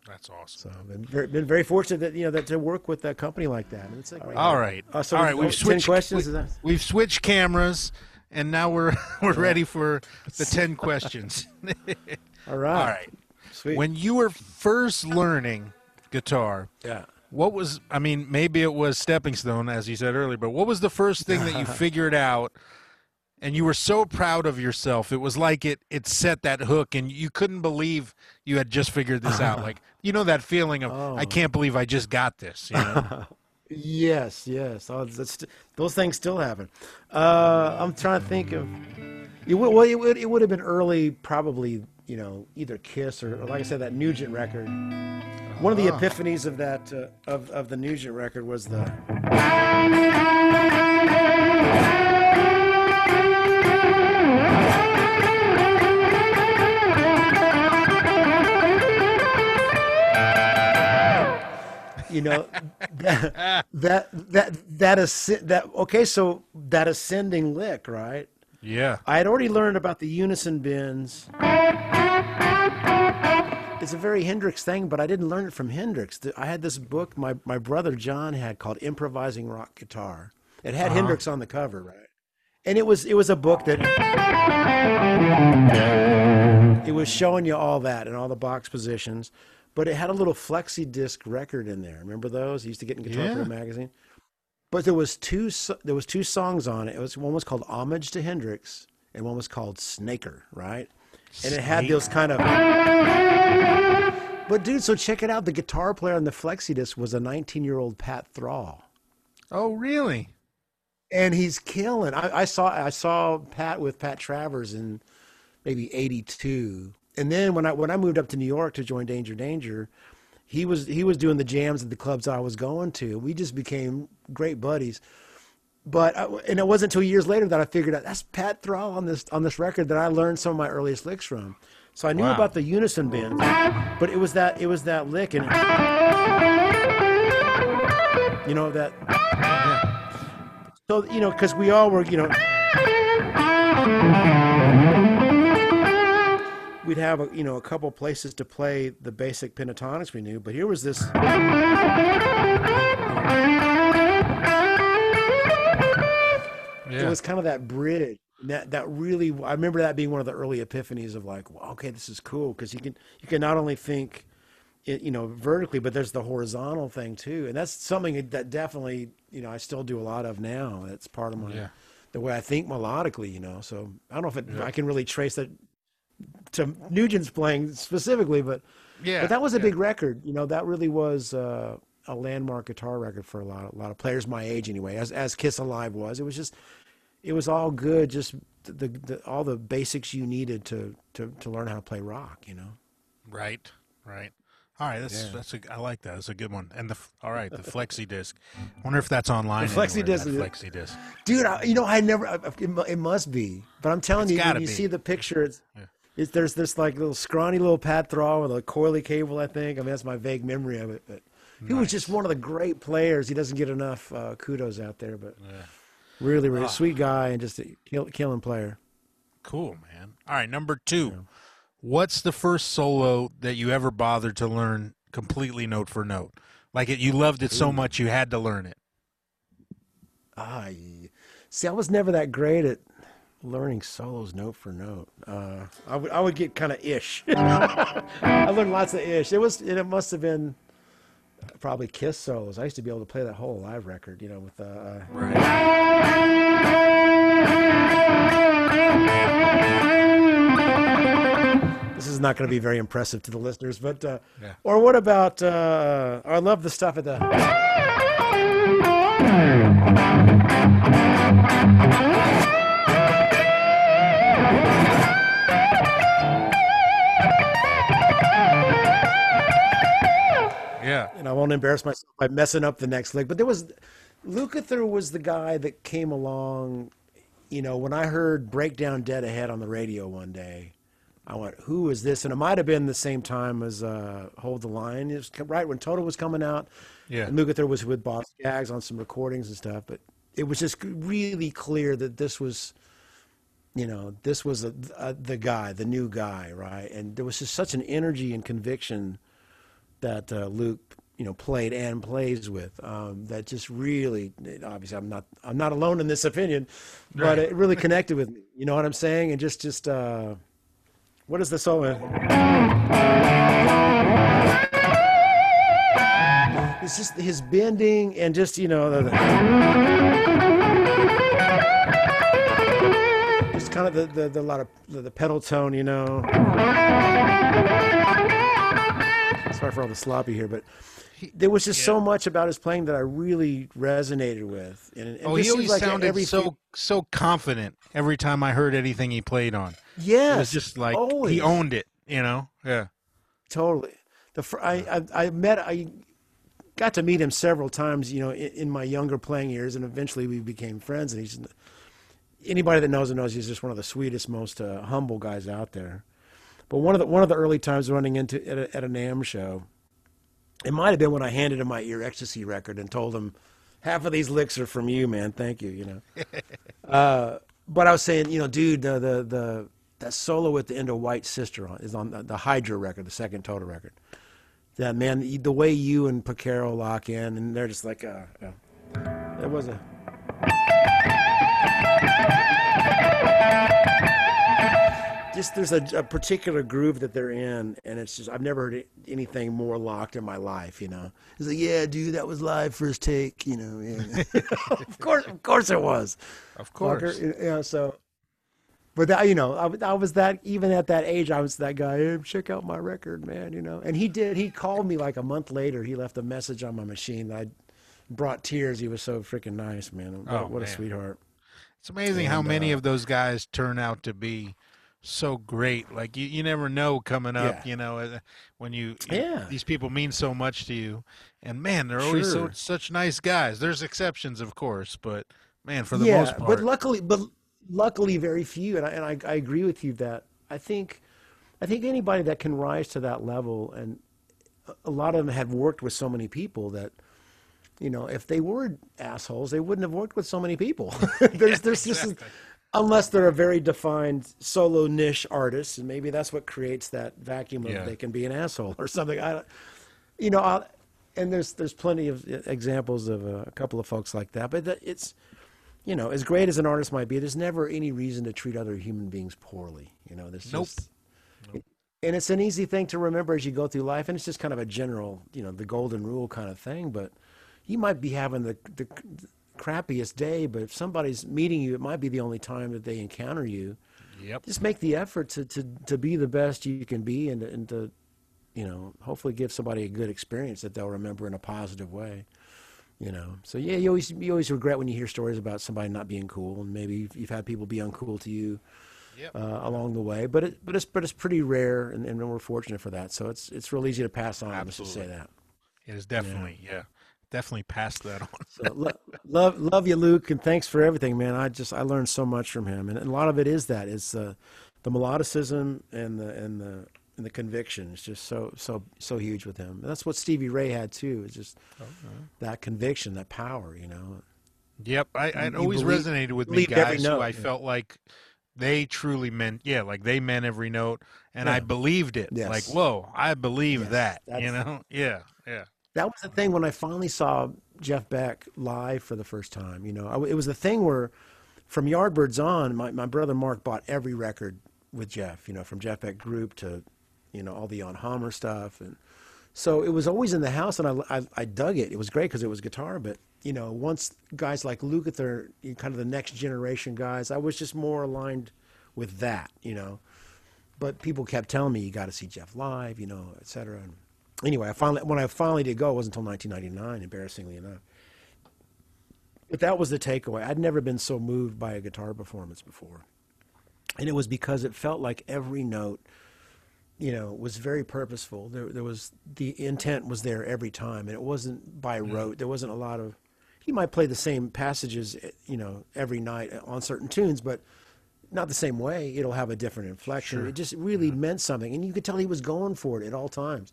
That's awesome. So I've been very, been very fortunate that you know that to work with a company like that. And it's a great All right. Uh, so All right. We've switched questions. We, we've switched cameras, and now we're we're ready for the ten questions. all right. All right. Sweet. When you were first learning guitar, yeah. what was I mean, maybe it was stepping stone, as you said earlier, but what was the first thing that you figured out and you were so proud of yourself? It was like it it set that hook and you couldn't believe you had just figured this out. Like you know that feeling of I Oh. can't believe I just got this. You know? Yes, yes. Oh, that's, those things still happen. Uh, I'm trying to think of. It would, well, it would, it would have been early, probably. You know, either Kiss or, or like I said, that Nugent record. One of the Ah. epiphanies of that uh, of of the Nugent record was the. You know, that that that that is that okay. So that ascending lick, right? yeah. I had already learned about the unison bends. It's a very Hendrix thing, but I didn't learn it from Hendrix. I had this book my, my brother John had called Improvising Rock Guitar. It had uh-huh. Hendrix on the cover, right? And it was it was a book that it was showing you all that and all the box positions, but it had a little flexi disc record in there. Remember those? You used to get in Guitar Yeah. Pro magazine. But there was two there was two songs on it. It was one was called Homage to Hendrix and one was called Snaker, right? And it had those kind of But dude, so check it out. The guitar player on the flexi disc was a 19-year-old Pat Thrall. Oh, really? And he's killing. I, I saw I saw Pat with Pat Travers in maybe 82. And then when I when I moved up to New York to join Danger Danger, he was he was doing the jams at the clubs I was going to. We just became great buddies. But I, and it wasn't until years later that I figured out that's Pat Thrall on this on this record that I learned some of my earliest licks from. So I knew Wow. about the unison bend, but it was that it was that lick and you know that so you know because we all were you know we'd have a, you know a couple places to play the basic pentatonics we knew but here was this it was kind of that bridge that that really i remember that being one of the early epiphanies of like well, okay this is cool because you can you can not only think it, you know vertically but there's the horizontal thing too and that's something that definitely you know i still do a lot of now. That's part of my Yeah. the way i think melodically you know so i don't know if it, i can really trace that to nugent's playing specifically but Yeah, but that was a yeah. big record you know that really was uh, a landmark guitar record for a lot a lot of players my age anyway as as kiss alive was it was just it was all good just the, the all the basics you needed to to to learn how to play rock you know Right, right. All right, that's Yeah. that's a I like that. That's a good one. And the all right, the flexi disc. Wonder if that's online. The flexi disc Flexi disc. dude I, you know i never I- it, it must be but i'm telling It's you when you be. see the picture it's, Yeah. It's there's this like little scrawny little pat Thrall with a coily cable i think i mean that's my vague memory of it but he was just one of the great players he doesn't get enough uh, kudos out there but really really Ah. sweet guy and just a kill, killing player Cool, man. All right, number two. What's the first solo that you ever bothered to learn completely note for note? Like it, you loved it so much you had to learn it. Ah, y- see, I was never that great at learning solos note for note. Uh, I would I would get kind of ish. I learned lots of ish. It was it must have been probably Kiss solos. I used to be able to play that whole live record, you know, with uh, uh, Right. this is not going to be very impressive to the listeners, but uh, Yeah. or what about? Uh, I love the stuff at the. And I won't embarrass myself by messing up the next lick. But there was Lukather was the guy that came along. You know, when I heard "Breakdown Dead Ahead" on the radio one day, I went, "Who is this?" And it might have been the same time as uh, "Hold the Line." It was right when Toto was coming out. Yeah. And Lukather was with Boz Scaggs on some recordings and stuff. But it was just really clear that this was, you know, this was a, a, the guy, the new guy, right? And there was just such an energy and conviction that uh, Luke, you know, played and plays with um, that just really, obviously, I'm not, I'm not alone in this opinion, but Right. it really connected with me. You know what I'm saying? And just, just, uh, what is the song? It's just his bending and just you know the, the- just kind of the, the, the lot of the, the pedal tone, you know. Sorry for all the sloppy here, but there was just so much about his playing that I really resonated with. And, and Oh, he always like sounded every so few- so confident every time I heard anything he played on. Yeah, It was just like always. he owned it, you know? Yeah. Totally. The fir- I, I I met I got to meet him several times, you know, in, in my younger playing years, and eventually we became friends. And he's anybody that knows him knows he's just one of the sweetest, most uh, humble guys out there. But one of the one of the early times running into at a, at a NAMM show, it might have been when I handed him my Ear X-tacy record and told him, "Half of these licks are from you, man. Thank you." You know. uh, but I was saying, you know, dude, the the the that solo at the end of White Sister on, is on the, the Hydra record, the second Toto record. That man, the way you and Porcaro lock in, and they're just like, uh, uh, it was a. Just there's a, a particular groove that they're in, and it's just I've never heard anything more locked in my life. You know, it's like, yeah, dude, that was live first take. You know, yeah. of course, of course it was. Of Fucker, course. you know, so. But that, you know, I, was- I was that even at that age, I was that guy. Hey, check out my record, man. You know, and he did. He called me like a month later. He left a message on my machine that I brought tears. He was so freaking nice, man. What, Oh, what a man. sweetheart. It's amazing how many uh, of those guys turn out to be so great. Like you, you never know coming up, Yeah. you know, uh, when you, Yeah. these people mean so much to you. And man, they're always so such nice guys. There's exceptions, of course, but man, for the yeah, most part, but luckily, but luckily, very few. And I, and I, I agree with you that I think, I think anybody that can rise to that level, and a- lot of them have worked with so many people that, you know, if they were assholes, they wouldn't have worked with so many people. there's, there's just, exactly. Unless they're a very defined solo niche artist, and maybe that's what creates that vacuum of Yeah. they can be an asshole or something. I, you know, I'll, and there's there's plenty of examples of uh, a couple of folks like that, but that it's, you know, as great as an artist might be, there's never any reason to treat other human beings poorly. You know, there's Nope. just, and it's an easy thing to remember as you go through life, and it's just kind of a general, you know, the golden rule kind of thing. But you might be having the the crappiest day, but if somebody's meeting you, it might be the only time that they encounter you. yep. Just make the effort to to, to be the best you can be, and and to, you know, hopefully give somebody a good experience that they'll remember in a positive way. You know, so yeah, you always you always regret when you hear stories about somebody not being cool, and maybe you've, you've had people be uncool to you Yep. uh, along the way. But it, but it's but it's pretty rare, and, and we're fortunate for that. So it's it's real easy to pass on. Let's just say that. It is definitely, yeah, definitely passed that on. So lo- love love you, Luke, and thanks for everything, man. I just I learned so much from him, and, and a lot of it is that is uh, the melodicism and the and the and the conviction. It's just so so so huge with him. And that's what Stevie Ray had too. It's just that conviction, that power. You know. Yep, I, it always believe- resonated with me, guys who note, I yeah. felt like they truly meant, yeah, like they meant every note, and I believed it. Yes. Like, whoa, I believe Yes, that. You know? Yeah, yeah. That was the thing when I finally saw Jeff Beck live for the first time. You know, I, it was the thing where, from Yardbirds on, my, my brother Mark bought every record with Jeff. You know, from Jeff Beck Group to, you know, all the on stuff, and so it was always in the house, and I I, I dug it. It was great because it was guitar, but you know, once guys like know, kind of the next generation guys, I was just more aligned with that. You know, but people kept telling me you got to see Jeff live, you know, et cetera. And anyway, I finally when I finally did go, it wasn't until 1999, embarrassingly enough. But that was the takeaway. I'd never been so moved by a guitar performance before, and it was because it felt like every note, you know, was very purposeful. There, there was the intent was there every time, and it wasn't by mm-hmm. rote. There wasn't a lot of. He might play the same passages, eh, you know, every night eh, on certain tunes, but not the same way. It'll have a different inflection. Sure. It just really mm-hmm. meant something, and you could tell he was going for it at all times.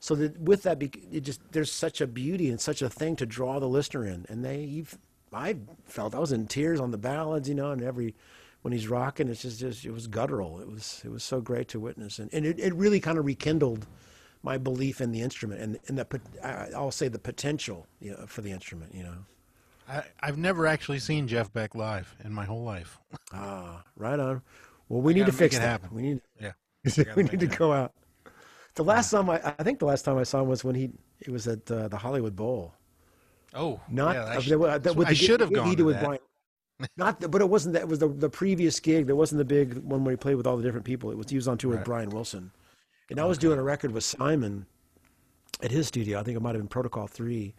So that with that, it just there's such a beauty and such a thing to draw the listener in, and they, I felt I was in tears on the ballads, you know, and every when he's rocking, it's just, just it was guttural. It was it was so great to witness, and, and it, it really kind of rekindled my belief in the instrument and and the I'll say the potential you know, for the instrument. You know, I, I've never actually seen Jeff Beck live in my whole life. ah, right on. Well, we need to fix it that. happen. We need yeah, we need to go out. The last time I, I think the last time I saw him was when he it was at uh, the Hollywood Bowl. Oh, not yeah, uh, I, sh- the- the- with I the should have gone he did with that. Brian. Not, the, but it wasn't that. It was the the previous gig. There wasn't the big one where he played with all the different people. It was he was on tour with Brian Wilson, and I was doing a record with Simon at his studio. I think it might have been Protocol Three,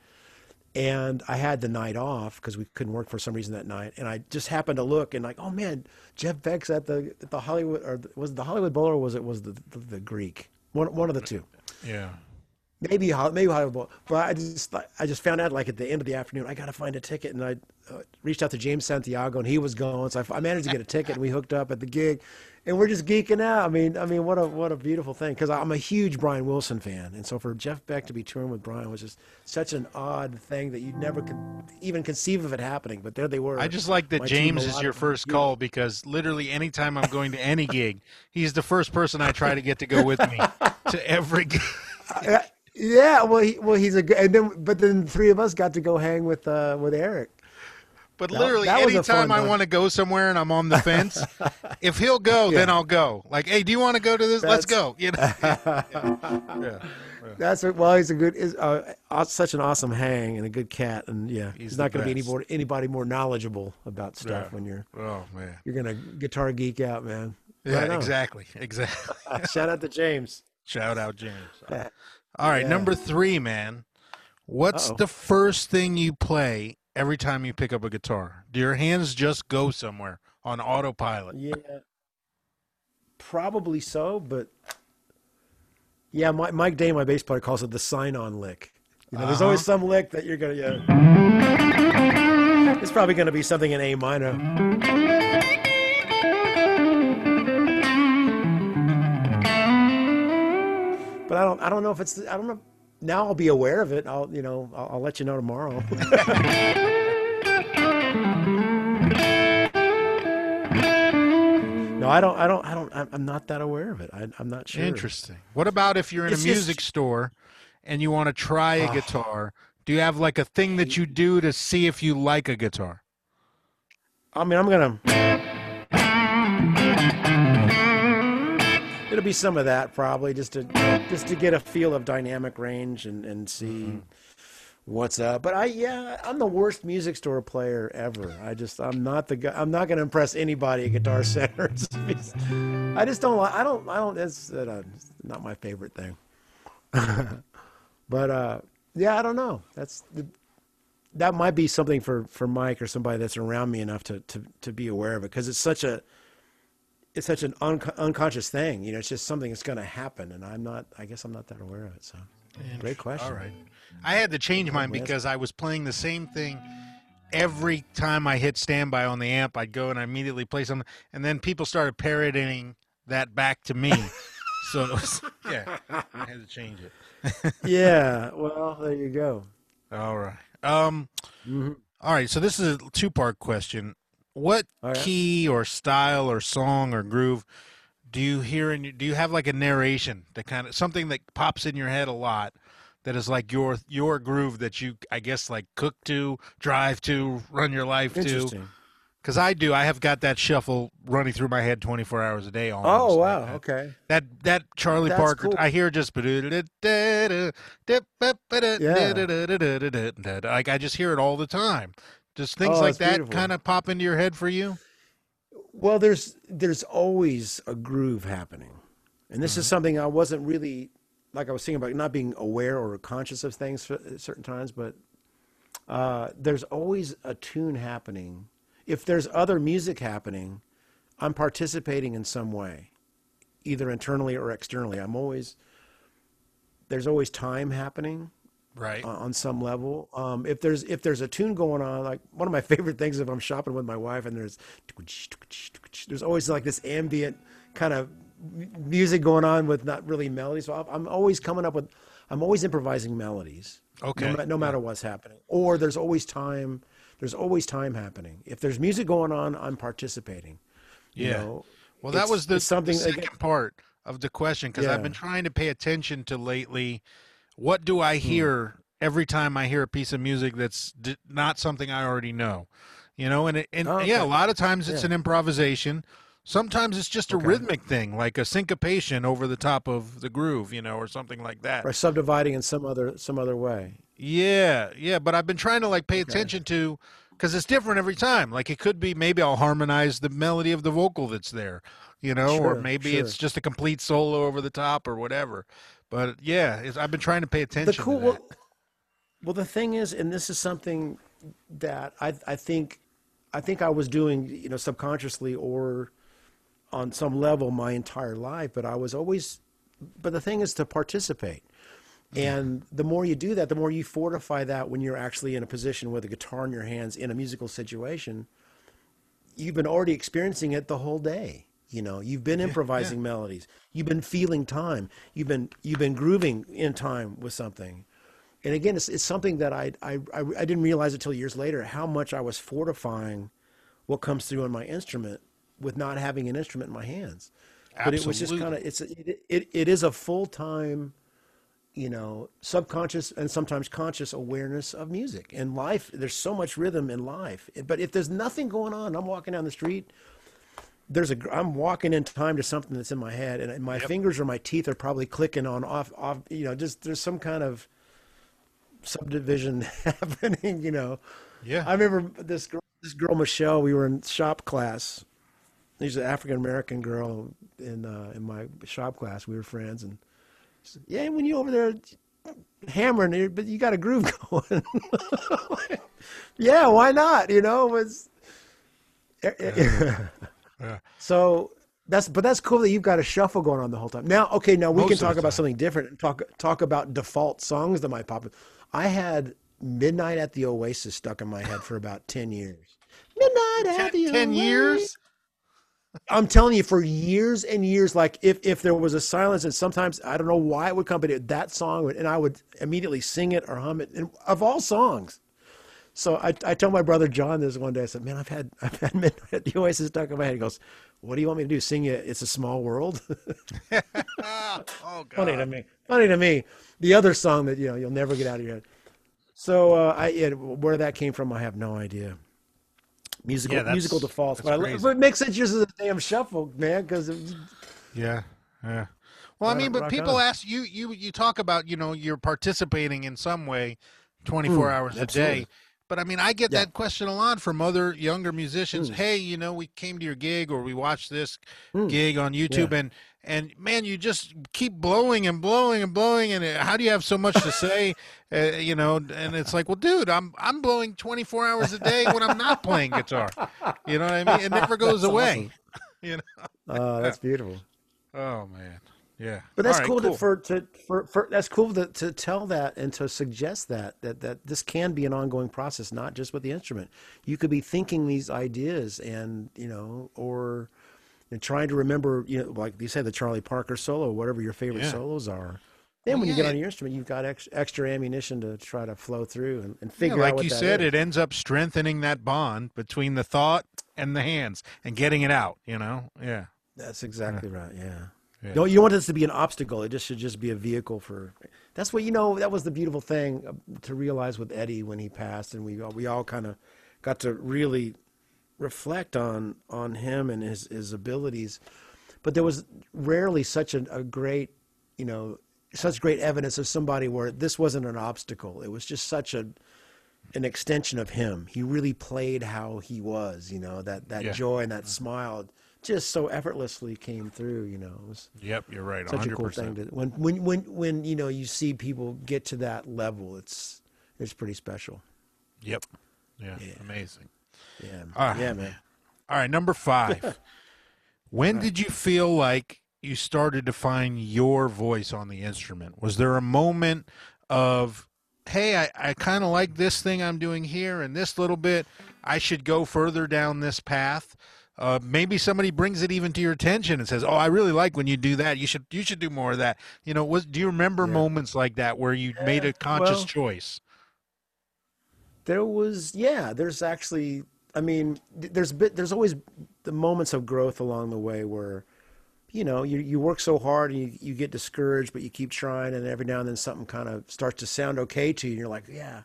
and I had the night off because we couldn't work for some reason that night. And I just happened to look and like, oh man, Jeff Beck's at the at the Hollywood or was it the Hollywood Bowl or was it was the the, the Greek one one of the two. Yeah. Maybe maybe Hollywood but I just I just found out like at the end of the afternoon I got to find a ticket, and I uh, reached out to James Santiago, and he was going, so I, I managed to get a ticket, and we hooked up at the gig, and we're just geeking out. I mean, I mean, what a what a beautiful thing because I'm a huge Brian Wilson fan, and so for Jeff Beck to be touring with Brian was just such an odd thing that you never could even conceive of it happening, but there they were. I just like that My James is your first call because literally anytime I'm going to any gig, he's the first person I try to get to go with me to every gig. Uh, yeah, well, he, well, he's a good, and then but then three of us got to go hang with uh, with Eric. But That- literally, that anytime I want to go somewhere and I'm on the fence, if he'll go, then I'll go. Like, hey, do you want to go to this? Let's go. You know? yeah. That's a, well, he's a good, is uh, such an awesome hang and a good cat, and yeah, He's he's, not going to be best. anybody, anybody more knowledgeable about stuff Yeah. when you're Oh man. you're gonna guitar geek out, man. Yeah, Right exactly, exactly. Shout out to James. Shout out James. All right, Yeah. number three, man. What's Uh-oh. the first thing you play every time you pick up a guitar? Do your hands just go somewhere on autopilot? Yeah, probably so, but yeah, Mi- Mike Daane, my bass player, calls it the sign-on lick. You know, there's always Uh-huh. some lick that you're gonna. Yeah. It's probably gonna be something in A minor. But I don't. I don't know if it's. I don't know. Now I'll be aware of it. I'll. You know. I'll, I'll let you know tomorrow. no, I don't. I don't. I don't. I'm not that aware of it. I, I'm not sure. Interesting. What about if you're in It's a just- music store and you want to try a Ah. guitar? Do you have like a thing that you do to see if you like a guitar? I mean, I'm gonna. It'll be some of that probably, just to just to get a feel of dynamic range and and see what's up. But I, yeah, I'm the worst music store player ever. I just, I'm not the guy. I'm not gonna impress anybody at Guitar Center. I just don't. I don't. I don't. It's, uh, not my favorite thing. but uh, yeah, I don't know. That's the, that might be something for, for Mike or somebody that's around me enough to, to, to be aware of it because it's such a it's such an unco- unconscious thing. You know, it's just something that's going to happen, and I'm not. I guess I'm not that aware of it. So, great question. All right. I had to change mine because I was playing the same thing every time I hit standby on the amp. I'd go and I immediately play something, and then people started parroting that back to me. so it was, yeah, I had to change it. yeah. Well, there you go. All right. Um. Mhm. all right. So this is a two-part question. What right. key or style or song or groove do you hear in? your- Do you have like a narration that kind of something that pops in your head a lot? That is like your your groove that you I guess like cook to, drive to, run your life to. Interesting. Because I do, I have got that shuffle running through my head twenty four hours a day. Almost. Oh wow. that. Okay. That that Charlie That's Parker, cool. I hear just yeah. like I just hear it all the time. Just things Oh, like that kind of pop into your head for you. Well, there's there's always a groove happening, and this is something I wasn't really like I was thinking about not being aware or conscious of things at certain times, but uh, there's always a tune happening. If there's other music happening, I'm participating in some way, either internally or externally. I'm always there's always time happening Right. uh, on some level. Um, if there's if there's a tune going on, like one of my favorite things if I'm shopping with my wife and there's there's always like this ambient kind of music going on with not really melodies. So I'm- always coming up with, I'm always improvising melodies. Okay. No, no matter what's happening, or there's always time there's always time happening. If there's music going on, I'm participating. You Yeah. know, Well, that was the, something the second again- part of the question because I've been trying to pay attention to lately. What do Hmm. I hear every time I hear a piece of music that's d- not something I already know? You know, and it, and Oh, yeah, a lot of times it's Yeah. an improvisation. Sometimes it's just a Okay. rhythmic thing, like a syncopation over the top of the groove, you know, or something like that. or subdividing in some other some other way. Yeah, yeah, but I've been trying to like pay attention to because it's different every time. Like it could be maybe I'll harmonize the melody of the vocal that's there, you know, or maybe sure. it's just a complete solo over the top or whatever. But yeah, it's, I've been trying to pay attention. the cool to well, well the thing is and this is something that I I think I think I was doing you know subconsciously or on some level my entire life but I was always but the thing is to participate. And the more you do that the more you fortify that when you're actually in a position with a guitar in your hands in a musical situation you've been already experiencing it the whole day you know you've been improvising melodies. You've been feeling time. You've been you've been grooving in time with something. And again it's, it's something that I, I i I didn't realize until years later how much i was fortifying what comes through on my instrument with not having an instrument in my hands. Absolutely. but it was just kind of it's it, it, it is a full-time you know subconscious and sometimes conscious awareness of music and life. There's so much rhythm in life. But if there's nothing going on i'm walking down the street there's a i'm walking in time to something that's in my head and my fingers or my teeth are probably clicking on off off you know just there's some kind of subdivision happening you know. Yeah. i remember this girl this girl michelle we were in shop class. She's an african american girl in uh, in my shop class. We were friends and she said, yeah when you over there hammering it, but you got a groove going. Yeah why not you know it's so that's but that's cool that you've got a shuffle going on the whole time. Now, okay, now we Most can talk about something different talk talk about default songs that might pop. up. I had Midnight at the Oasis stuck in my head for about ten years. Midnight at the Ten, 10 Oasis. years? I'm telling you, for years and years, like if if there was a silence, and sometimes I don't know why it would come, but it, that song would, and I would immediately sing it or hum it. And of all songs, so I I told my brother John this one day. I said, "Man, I've had I've had Midnight at the Oasis stuck in my head." He goes, "What do you want me to do? Sing you? It's a small world." Oh God. Funny to me. Funny to me. The other song that you know you'll never get out of your head. So uh, I yeah, where that came from, I have no idea. Musical Yeah, musical defaults, but, I, but it makes it just as a damn shuffle, man. Because Yeah, yeah. Well, I mean, but people on. ask you, you, you talk about, you know, you're participating in some way, 24 Mm, hours a day. But I mean, I get Yeah. that question a lot from other younger musicians. Mm. Hey, you know, we came to your gig or we watched this Mm. gig on YouTube, and and man, you just keep blowing and blowing and blowing, and uh, how do you have so much to say? uh, you know, and it's like, well, dude, I'm I'm blowing 24 hours a day when I'm not playing guitar. You know what I mean? It never goes That's away. You know? Oh, that's beautiful. Oh man, yeah. But that's All right, cool, To, for to for, for that's cool to, to tell that and to suggest that that that this can be an ongoing process, not just with the instrument. You could be thinking these ideas and you know, or and trying to remember, you know, like you said, the Charlie Parker solo, whatever your favorite Yeah. solos are. Then Well, when you get on your instrument, you've got ex, extra ammunition to try to flow through and, and Yeah, figure out like you that said, is. it ends up strengthening that bond between the thought and the hands and getting it out. You know, yeah. That's exactly right. Yeah. Yeah. No, you don't want this to be an obstacle. It just should just be a vehicle for. That's what you know. That was the beautiful thing uh, to realize with Eddie when he passed, and we all, we all kind of got to really reflect on on him and his his abilities. But there was rarely such a, a great, you know, such great evidence of somebody where this wasn't an obstacle. It was just such a an extension of him. He really played how he was. You know that that Yeah. joy and that smile just so effortlessly came through. You know, it was Yep, you're right. such 100%. a cool thing to when when when when you know you see people get to that level. It's it's pretty special. Yep. Yeah, amazing. Yeah, Ah, yeah, man. All right, number five. when did you feel like you started to find your voice on the instrument? Was there a moment of, hey, I, I kind of like this thing I'm doing here and this little bit, I should go further down this path? Uh, maybe somebody brings it even to your attention and says, "Oh, I really like when you do that. You should you should do more of that." You know, was do you remember Yeah. moments like that where you made a conscious well- choice? There was, yeah. There's actually, I mean, th- there's bit, there's always the moments of growth along the way where, you know, you you work so hard and you, you get discouraged, but you keep trying, and every now and then something kind of starts to sound okay to you, and you're like, yeah.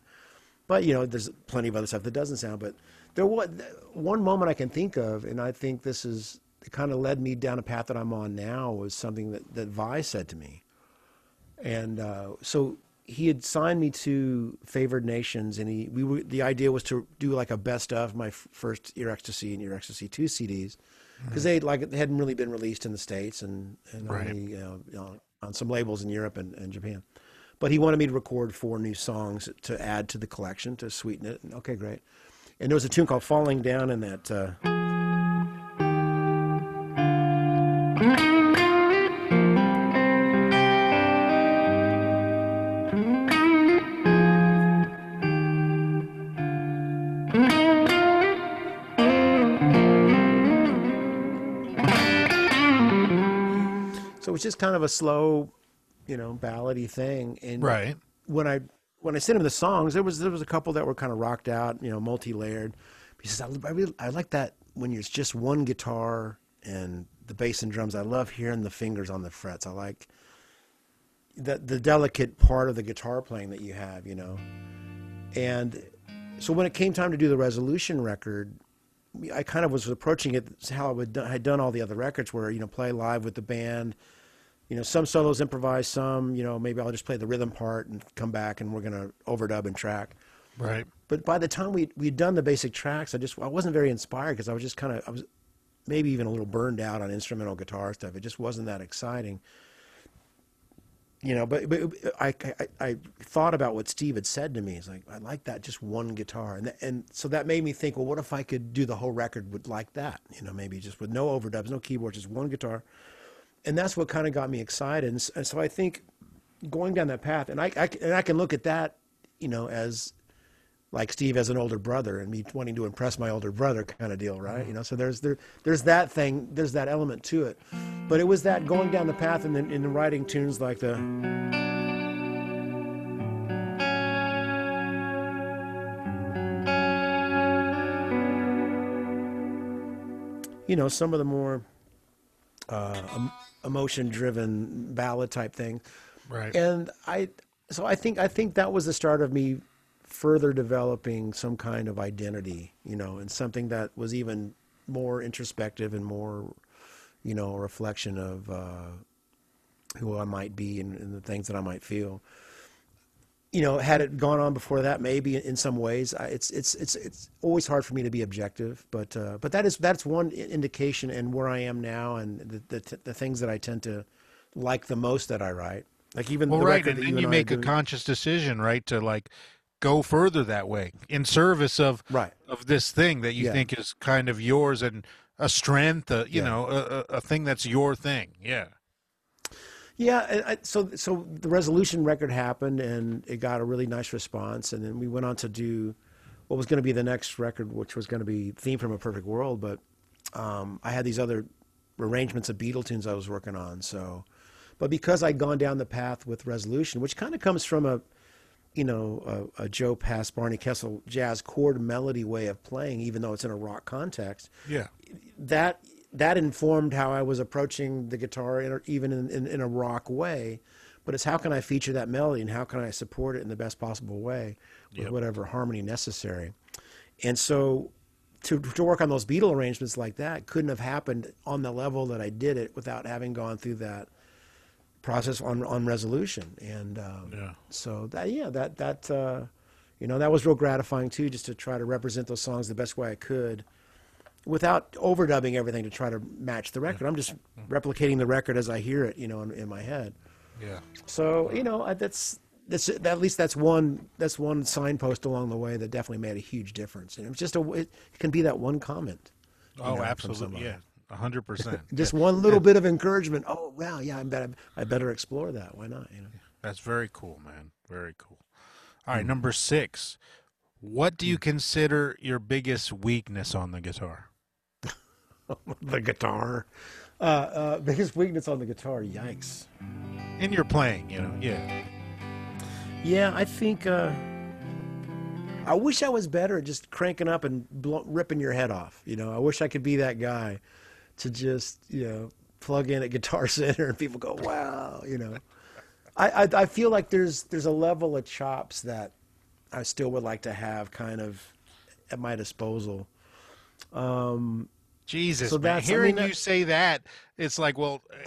But you know, there's plenty of other stuff that doesn't sound. But there was one moment I can think of, and I think this is it kind of led me down a path that I'm on now was something that that Vai said to me, and uh, so he had signed me to favored nations and he we were the idea was to do like a best of my f- first Ear X-tacy and Ear X-tacy 2 cds because they like they hadn't really been released in the states and, and Right. only you know, you know, on some labels in europe and, and japan. But he wanted me to record four new songs to add to the collection to sweeten it and okay great and there was a tune called falling down in that uh, so it was just kind of a slow you know ballady thing and Right. when I when I sent him the songs, there was there was a couple that were kind of rocked out, you know, multi layered. He says, I, I really I like that when it's just one guitar and the bass and drums. I love hearing the fingers on the frets. I like the the delicate part of the guitar playing that you have, you know. And so when it came time to do the resolution record, I kind of was approaching it how I would had done all the other records, where you know play live with the band. You know, some solos improvise, some you know maybe I'll just play the rhythm part and come back and we're gonna overdub and track. Right. But by the time we we'd done the basic tracks, I just I wasn't very inspired because I was just kind of I was maybe even a little burned out on instrumental guitar stuff. It just wasn't that exciting. You know, but, but I, I I thought about what Steve had said to me. He's like, I like that just one guitar, and th- and so that made me think, well, what if I could do the whole record with like that? You know, maybe just with no overdubs, no keyboards, just one guitar, and that's what kind of got me excited. And, and so I think going down that path, and I, I and I can look at that, you know, as like Steve as an older brother and me wanting to impress my older brother kind of deal, right? You know, so there's there there's that thing, there's that element to it. But it was that going down the path and then in writing tunes like the you know, some of the more uh, em- emotion-driven ballad type thing Right. and I so I think I think that was the start of me further developing some kind of identity, you know, and something that was even more introspective and more, you know, a reflection of uh, who I might be and, and the things that I might feel. You know, had it gone on before that, maybe in some ways, I, it's it's it's it's always hard for me to be objective, but uh, but that is that's one indication and where I am now and the the, t- the things that I tend to like the most that I write. Like even well, the right, and then you you make a conscious decision, right, to like go further that way in service of Right. of this thing that you Yeah. think is kind of yours and a strength, uh, you Yeah. know, a, a, a thing that's your thing. Yeah. Yeah, I, so so the resolution record happened, and it got a really nice response, and then we went on to do what was going to be the next record, which was going to be "Theme from a Perfect World." But um, I had these other arrangements of Beatle tunes I was working on, so. But because I'd gone down the path with resolution, which kind of comes from a, you know, a, a Joe Pass, Barney Kessel jazz chord melody way of playing, even though it's in a rock context, Yeah. that that informed how I was approaching the guitar, in, even in, in, in a rock way. But it's how can I feature that melody and how can I support it in the best possible way with Yep. whatever harmony necessary. And so to, to work on those Beatle arrangements like that couldn't have happened on the level that I did it without having gone through that process on, on resolution. And um, Yeah. so that, yeah, that, that, uh, you know, that was real gratifying too, just to try to represent those songs the best way I could without overdubbing everything to try to match the record. I'm just replicating the record as I hear it, you know, in, in my head. Yeah. So you know, I- that's that's at least that's one that's one signpost along the way that definitely made a huge difference. And it's just a it can be that one comment. Oh, know, absolutely. Yeah. A hundred percent. Just one little bit of encouragement. Oh wow, yeah, I better I better explore that. Why not? You know. That's very cool, man. Very cool. All Hmm. right, number six. What do you consider your biggest weakness on the guitar? the guitar. Uh, uh, biggest weakness on the guitar. Yikes. In your playing, you know. Yeah. Yeah, I think uh, I wish I was better at just cranking up and ripping your head off. You know, I wish I could be that guy to just you know plug in at Guitar Center and people go, "Wow," you know. I, I I feel like there's there's a level of chops that I still would like to have kind of at my disposal. Um, Jesus, So man. that's- I Hearing mean, you say that, it's like, well,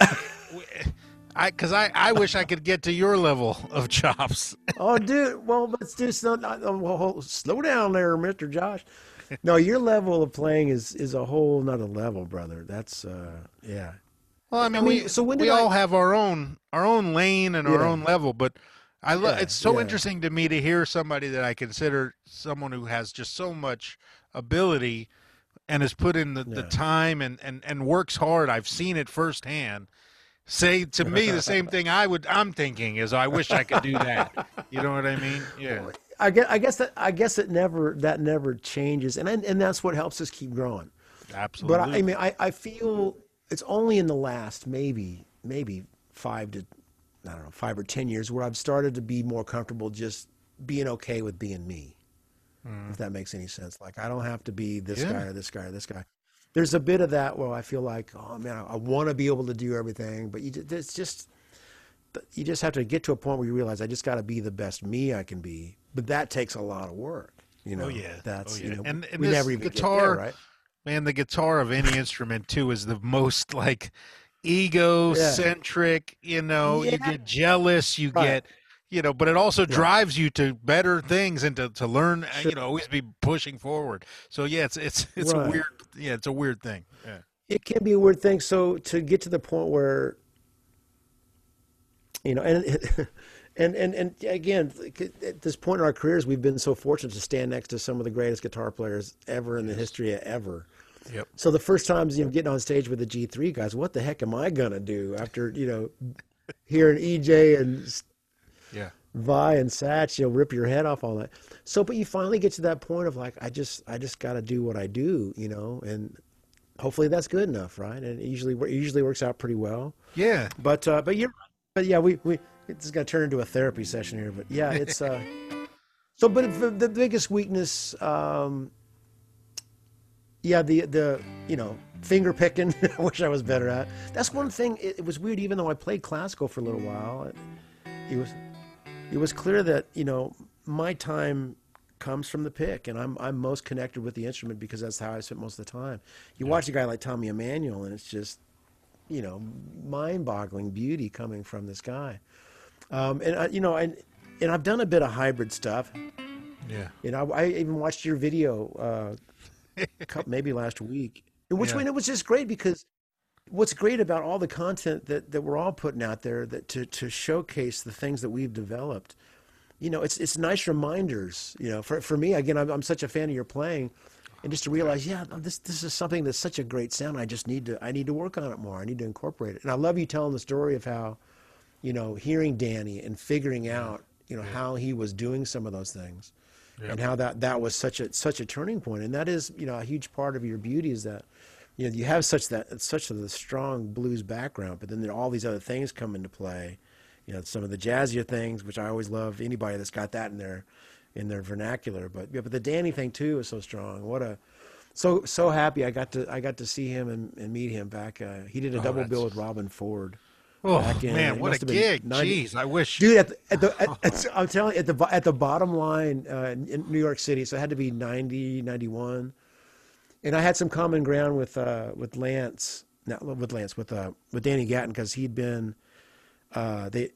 I because I, I wish I could get to your level of chops. oh, dude. Well, let's do some. uh, well, slow down there, Mister Josh. No, your level of playing is is a whole nother level, brother. That's uh, yeah. Well, I mean, mean, we so when we I- all have our own our own lane and our Yeah. own level, but I lo- Yeah, it's so yeah. interesting to me to hear somebody that I consider someone who has just so much ability and has put in the, the time and, and, and works hard. I've seen it firsthand. Say to me the same thing I would I'm thinking is I wish I could do that. You know what I mean? Yeah. I guess I guess that I guess it never that never changes, and and that's what helps us keep growing. Absolutely. But I, I mean, I, I feel it's only in the last maybe maybe five to I don't know five or ten years where I've started to be more comfortable just being okay with being me. Mm. If that makes any sense, like I don't have to be this Yeah. guy or this guy or this guy. There's a bit of that where I feel like, oh man, I, I want to be able to do everything, but you just, it's just you just have to get to a point where you realize I just got to be the best me I can be. But that takes a lot of work. You oh, know, Oh, yeah. that's Oh, you know, And- and we never even guitar- there, right? Man, the guitar of any instrument too is the most like egocentric. You know, you get jealous, you Right. get, you know, but it also drives you to better things and to, to learn. uh, Sure. You know, always be pushing forward. So yeah, it's it's it's a weird. Yeah, it's a weird thing. Yeah. it can be a weird thing. So to get to the point where, you know, and and and and again, at this point in our careers, we've been so fortunate to stand next to some of the greatest guitar players ever in the history of ever. Yep. So the first times you know getting on stage with the G3 guys, what the heck am I gonna do after you know hearing EJ and Yeah. Vai and Satch, you'll rip your head off all that. So, but you finally get to that point of like, I just, I just got to do what I do, you know, and hopefully that's good enough, right? And it usually, it usually works out pretty well. Yeah. But, uh, but you're, but yeah, we, we, it's going to turn into a therapy session here, but yeah, it's, uh, so, but the, the biggest weakness, um, yeah, the, the, you know, finger picking, I wish I was better at. That's one thing. It, it was weird, even though I played classical for a little while. It, it was, it was clear that you know my time comes from the pick, and I'm I'm most connected with the instrument because that's how I spent most of the time. You watch a guy like Tommy Emmanuel, and it's just you know mind-boggling beauty coming from this guy. Um, and I, you know, and and I've done a bit of hybrid stuff. Yeah. You know, I, I even watched your video uh, maybe last week, which Yeah. when it was just great because what's great about all the content that, that we're all putting out there that to, to showcase the things that we've developed, you know, it's it's nice reminders. You know, for for me again, I'm, I'm such a fan of your playing, and just to realize, yeah, this this is something that's such a great sound. I just need to I need to work on it more. I need to incorporate it. And I love you telling the story of how, you know, hearing Danny and figuring out, you know, how he was doing some of those things and how that that was such a such a turning point and that is you know a huge part of your beauty is that you know you have such that such a strong blues background but then there all these other things come into play you know some of the jazzier things which I always love anybody that's got that in their in their vernacular but yeah but the Danny thing too is so strong what a so so happy I got to I got to see him and, and meet him back uh, he did a double bill with Robben Ford Oh back in- man, what a must have been gig! 90 Jeez, I wish. dude at the, at the at, at, i'm telling you at the at the bottom line uh, in in new york city so it had to be 90 91 and i had some common ground with uh with lance not with lance with uh with danny gatton because he'd been uh the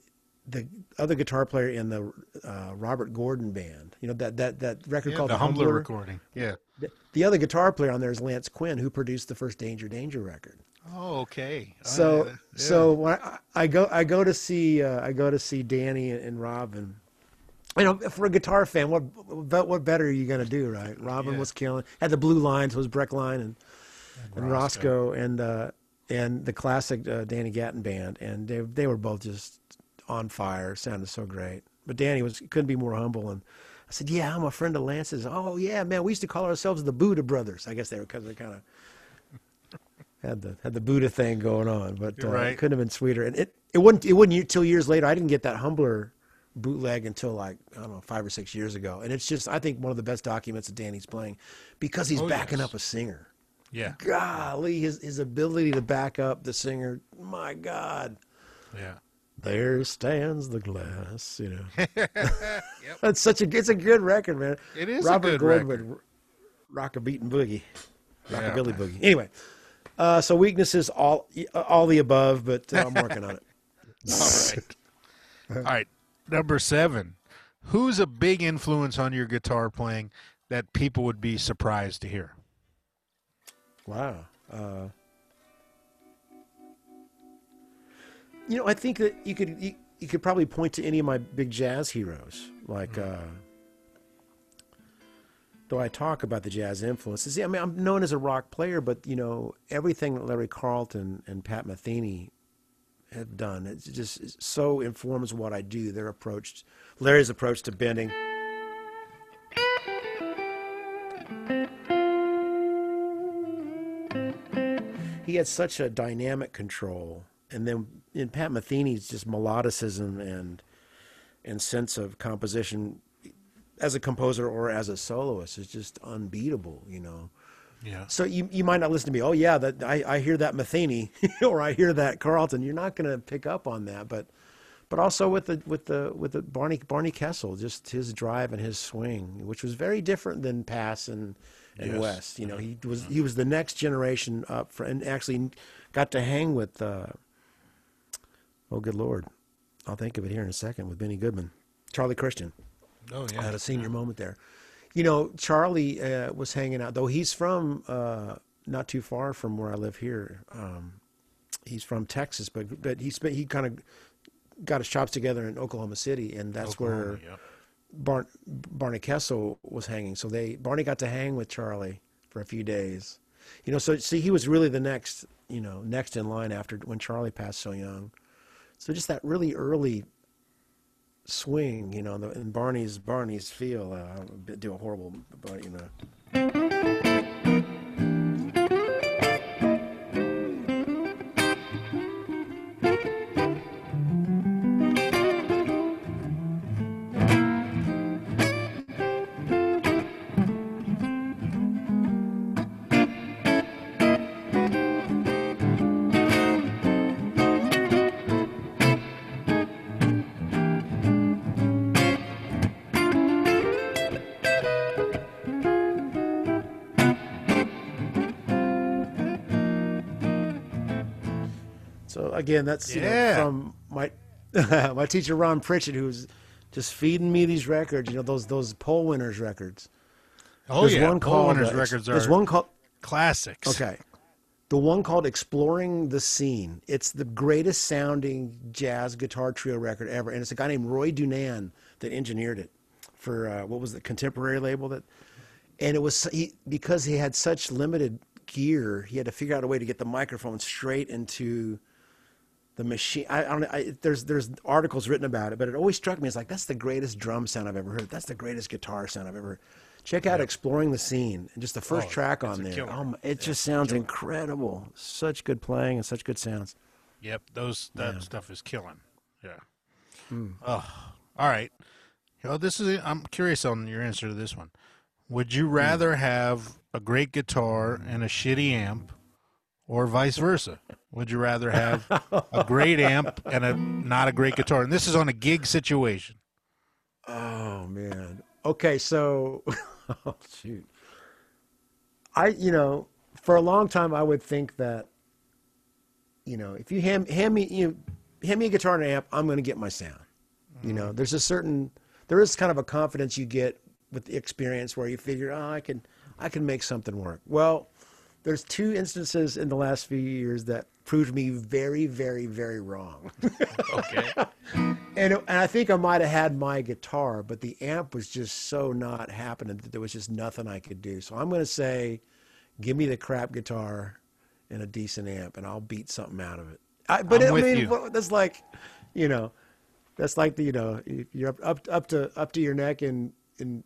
the other guitar player in the uh, Robert Gordon band, you know that that that record Yeah, called the Humbler Humbler. recording. Yeah. The, the other guitar player on there is Lance Quinn, who produced the first Danger Danger record. Oh, okay. So Uh, yeah. so when I, I go I go to see uh, I go to see Danny and Robben. You know, for a guitar fan, what what what better are you gonna do, right? Robben Yeah. was killing, had the blue lines, was Brechtlein and and Roscoe. Roscoe and uh, and the classic uh, Danny Gatton band, and they they were both just on fire, sounded so great. But Danny was couldn't be more humble, and I said, "Yeah, I'm a friend of Lance's." Oh yeah, man, we used to call ourselves the Buddha Brothers. I guess they were because they kind of had the had the Buddha thing going on, but uh, Right. it couldn't have been sweeter. And it it wouldn't it wouldn't until years later. I didn't get that humbler bootleg until like I don't know five or six years ago, and it's just I think one of the best documents of Danny's playing because he's Oh, backing yes. up a singer. Yeah. Golly, his his ability to back up the singer, my God. Yeah. There stands the glass, you know. Yep. That's such a it's a good record, man. It is a Robert good Gordon record. rock a beating boogie, Yeah. rockabilly boogie. Anyway, uh, so weaknesses all all the above, but uh, I'm working on it. All right. All right. Number seven. Who's a big influence on your guitar playing that people would be surprised to hear? Wow. Uh, you know, I think that you could you, you could probably point to any of my big jazz heroes, like. Uh, though I talk about the jazz influences, I mean, I'm known as a rock player, but you know, everything that Larry Carlton and Pat Metheny have done, it just it so informs what I do. Their approach, Larry's approach to bending. he had such a dynamic control, and then in Pat Metheny's just melodicism and and sense of composition as a composer or as a soloist is just unbeatable, you know. Yeah. So you you might not listen to me. Oh yeah, that I, I hear that Metheny or I hear that Carlton. You're not going to pick up on that, but but also with the with the with the Barney Barney Kessel, just his drive and his swing, which was very different than Pass and and Yes. Wes. You know, he was he was the next generation up for, and actually got to hang with. Uh, oh, good lord, I'll think of it here in a second with Benny Goodman, Charlie Christian. Oh yeah, I yeah. had a senior moment there. You know, Charlie uh, was hanging out, though he's from uh, not too far from where I live here. Um, he's from Texas, but but he spent he kind of got his chops together in Oklahoma City, and that's Oklahoma, where yeah. Bar- Barney Kessel was hanging. So they Barney got to hang with Charlie for a few days. You know, so see, he was really the next, you know, next in line after when Charlie passed so young. So just that really early swing, you know, and Barney's Barney's feel. Uh, do a horrible, but you know. Again, that's you know, from my my teacher Ron Pritchett, who's just feeding me these records. You know, those those poll winners records. Oh There's yeah. one Poll called winners uh, records are There's one called classics. Okay. The one called Exploring the Scene. It's the greatest sounding jazz guitar trio record ever. And it's a guy named Roy DuNann that engineered it for, uh, what was the contemporary label that, and it was he, because he had such limited gear, he had to figure out a way to get the microphone straight into the machine. I, I don't know. I, there's, there's articles written about it, but it always struck me as like, that's the greatest drum sound I've ever heard. That's the greatest guitar sound I've ever heard. Check out Exploring the Scene and just the first Oh, track on there. Oh, my- it just sounds incredible. Such good playing and such good sounds. Yep. Those that Yeah. stuff is killing. Yeah. Oh. All right. Well, this is. I'm curious on your answer to this one. Would you rather have a great guitar and a shitty amp, or vice versa? Would you rather have a great amp and a not a great guitar? And this is on a gig situation. Oh man. Okay, so oh shoot. I you know, for a long time I would think that you know, if you hand hand me you hand me a guitar and an amp, I'm going to get my sound. You know, mm-hmm. there's a certain there is kind of a confidence you get with the experience where you figure, "Oh, I can I can make something work." Well, there's two instances in the last few years that proved me very very very wrong. Okay. And, and I think I might have had my guitar, but the amp was just so not happening that there was just nothing I could do. So I'm going to say, give me the crap guitar and a decent amp, and I'll beat something out of it. I, but I'm I mean, you. that's like, you know, that's like the you know you're up up, up to up to your neck in in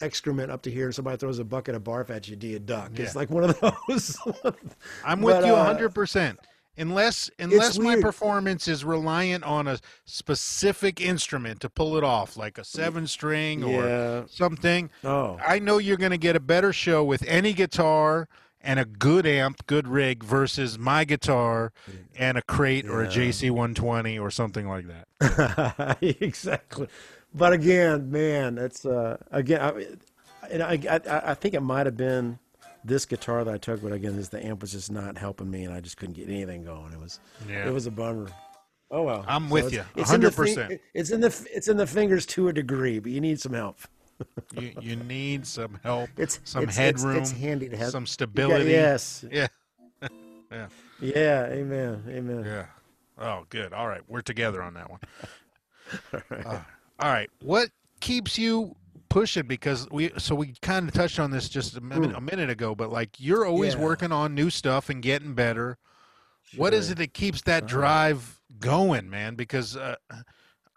excrement up to here, and somebody throws a bucket of barf at you. Do you duck? It's like one of those. I'm with But, you uh, 100%. unless unless my performance is reliant on a specific instrument to pull it off, like a seven string or Yeah. something. Oh. I know you're going to get a better show with any guitar and a good amp, good rig versus my guitar and a crate or a JC 120 or something like that. exactly. But again, man, it's uh again, I, and I, I I think it might have been this guitar that I took, but again, this the amp was just not helping me, and I just couldn't get anything going. It was Yeah. it was a bummer. Oh well, I'm with it's- you, it's in the fi- 100%. It's in the it's in the fingers to a degree, but you need some help. you, you need some help, It's some it's, headroom, It's, it's handy to have some stability. yes. Yeah. Yeah. Yeah. Amen. Amen. Yeah. Oh, good. All right, we're together on that one. Uh, all right. What keeps you pushing? Because we so we kind of touched on this just a minute, a minute ago, but like you're always Yeah. working on new stuff and getting better. What is it that keeps that drive going, man? Because uh,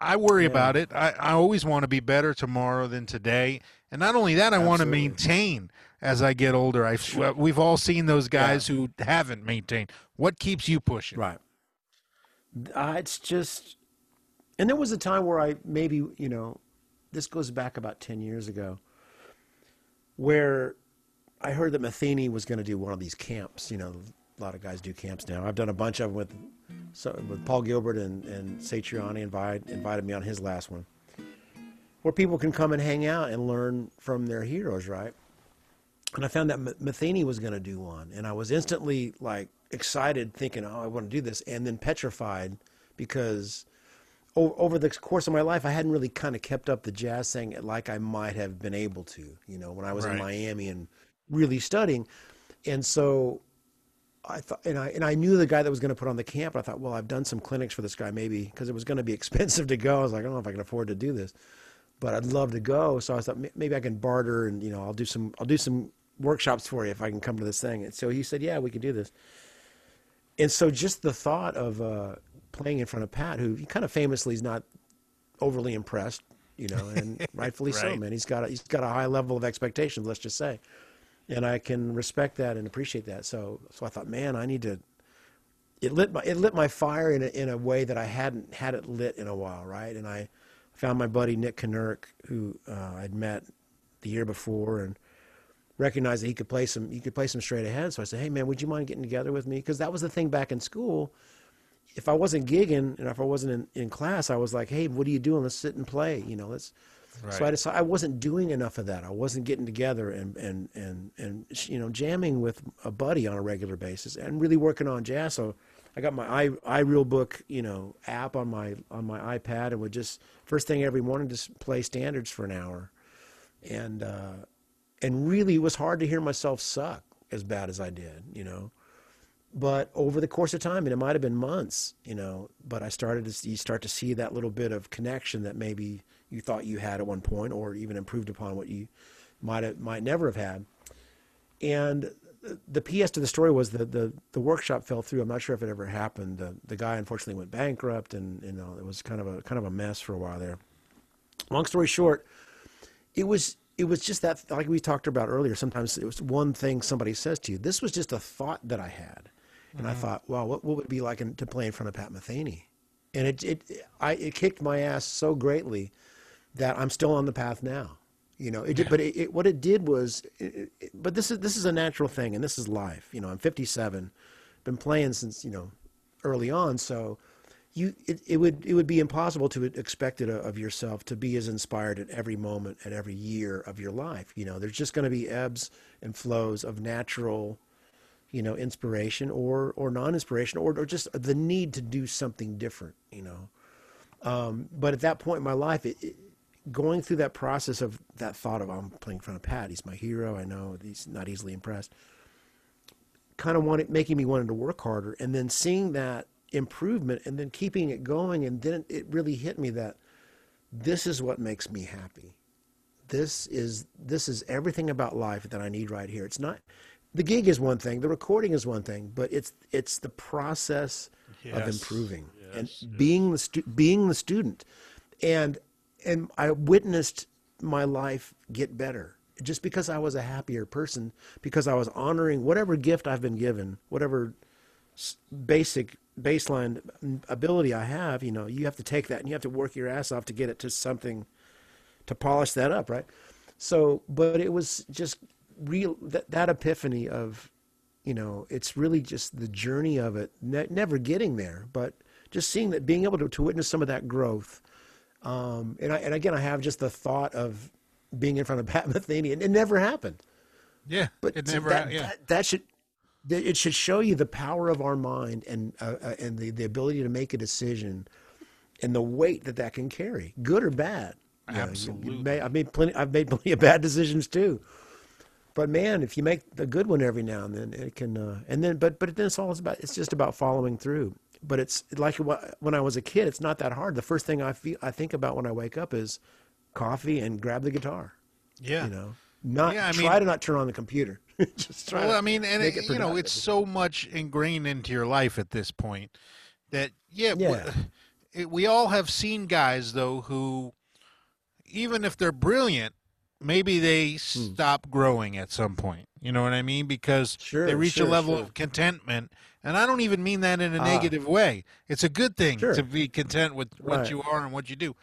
I worry Yeah. about it. I, I always want to be better tomorrow than today, and not only that, I want to maintain as I get older. I we've all seen those guys who haven't maintained. What keeps you pushing? Right. Uh, it's just, and there was a time where I maybe, you know, this goes back about 10 years ago, where I heard that Metheny was going to do one of these camps. You know, a lot of guys do camps now. I've done a bunch of them with, so, with Paul Gilbert and, and Satriani invite, invited me on his last one, where people can come and hang out and learn from their heroes, right? and I found that Metheny was going to do one, and I was instantly like excited, thinking, "Oh, I want to do this," and then petrified because over the course of my life, I hadn't really kind of kept up the jazz thing like I might have been able to, you know, when I was in Miami and really studying, and so I thought, and I and I knew the guy that was going to put on the camp. I thought, well, I've done some clinics for this guy, maybe because it was going to be expensive to go. I was like, I don't know if I can afford to do this, but I'd love to go. So I thought maybe I can barter, and you know, I'll do some, I'll do some workshops for you if I can come to this thing. And so he said, yeah, we can do this. And so just the thought of uh, playing in front of Pat, who kind of famously is not overly impressed, you know, and rightfully so, Right. man. He's got a, he's got a high level of expectations, let's just say, and I can respect that and appreciate that. So so I thought, man, I need to. It lit my it lit my fire in a, in a way that I hadn't had it lit in a while, right? And I found my buddy Nick Knurk, who uh, I'd met the year before, and recognized that he could play some he could play some straight ahead. So I said, "Hey man, would you mind getting together with me?" Because that was the thing back in school. If I wasn't gigging and if I wasn't in, in class, I was like, "Hey, what are you doing? Let's sit and play." You know, let's. So I Right. decided I wasn't doing enough of that. I wasn't getting together and and and and you know jamming with a buddy on a regular basis and really working on jazz. So I got my i iReal book you know app on my on my iPad and would just first thing every morning just play standards for an hour, and uh, and really it was hard to hear myself suck as bad as I did. You know but over the course of time, and it might have been months, you know, but I started to see, start to see that little bit of connection that maybe you thought you had at one point, or even improved upon what you might have, might never have had. And the PS to the story was that the the workshop fell through. I'm not sure if it ever happened. The the guy unfortunately went bankrupt, and you know it was kind of a kind of a mess for a while there. Long story short, it was it was just that like we talked about earlier sometimes it was one thing somebody says to you this was just a thought that i had and i mm-hmm. thought wow what, what would it be like in, to play in front of pat metheny? And it it I, it kicked my ass so greatly that i'm still on the path now you know? It did, but it, it, what it did was it, but this is this is a natural thing and this is life you know? I'm 57 been playing since you know early on so you it, it would it would be impossible to expect it of yourself to be as inspired at every moment at every year of your life you know? There's just going to be ebbs and flows of natural you know inspiration or or non-inspiration or, or just the need to do something different you know? Um, but at that point in my life it, it, going through that process of that thought of i'm playing in front of pat he's my hero i know he's not easily impressed kind of wanted making me wanted to work harder. And then seeing that improvement and then keeping it going and then it really hit me that this is what makes me happy. This is this is everything about life that i need right here. It's not the gig is one thing the recording is one thing but it's it's the process of improving Yes, and being the stu- being the student. And and i witnessed my life get better just because i was a happier person because i was honoring whatever gift i've been given whatever s- basic baseline ability I have, you know, you have to take that and you have to work your ass off to get it to something to polish that up, right? So, but it was just real that, that epiphany of, you know, it's really just the journey of it, ne- never getting there, but just seeing that, being able to, to witness some of that growth. Um, and I, and again, I have just the thought of being in front of Pat Metheny, and it never happened. Yeah, But it never. that, yeah, that, that should it should show you the power of our mind and uh, uh, and the, the ability to make a decision and the weight that that can carry, good or bad. You know, you- you Absolutely. may- I've made plenty. I've made plenty of bad decisions too. But man, if you make a good one every now and then, it can. Uh, and then, but but then it's all about. It's just about following through. But it's like when I was a kid. It's not that hard. The first thing I feel I think about when I wake up is coffee and grab the guitar. yeah. You know, not Yeah, I try mean- to not turn on the computer. just try. Well, I mean, and it, it you know, it's so much ingrained into your life at this point that yeah, Yeah. it, we all have seen guys though who, even if they're brilliant, maybe they Hmm. stop growing at some point. You know what I mean? Because Sure, they reach sure, a level sure. of contentment. And I don't even mean that in a Ah. negative way. It's a good thing to be content with what Right. you are and what you do.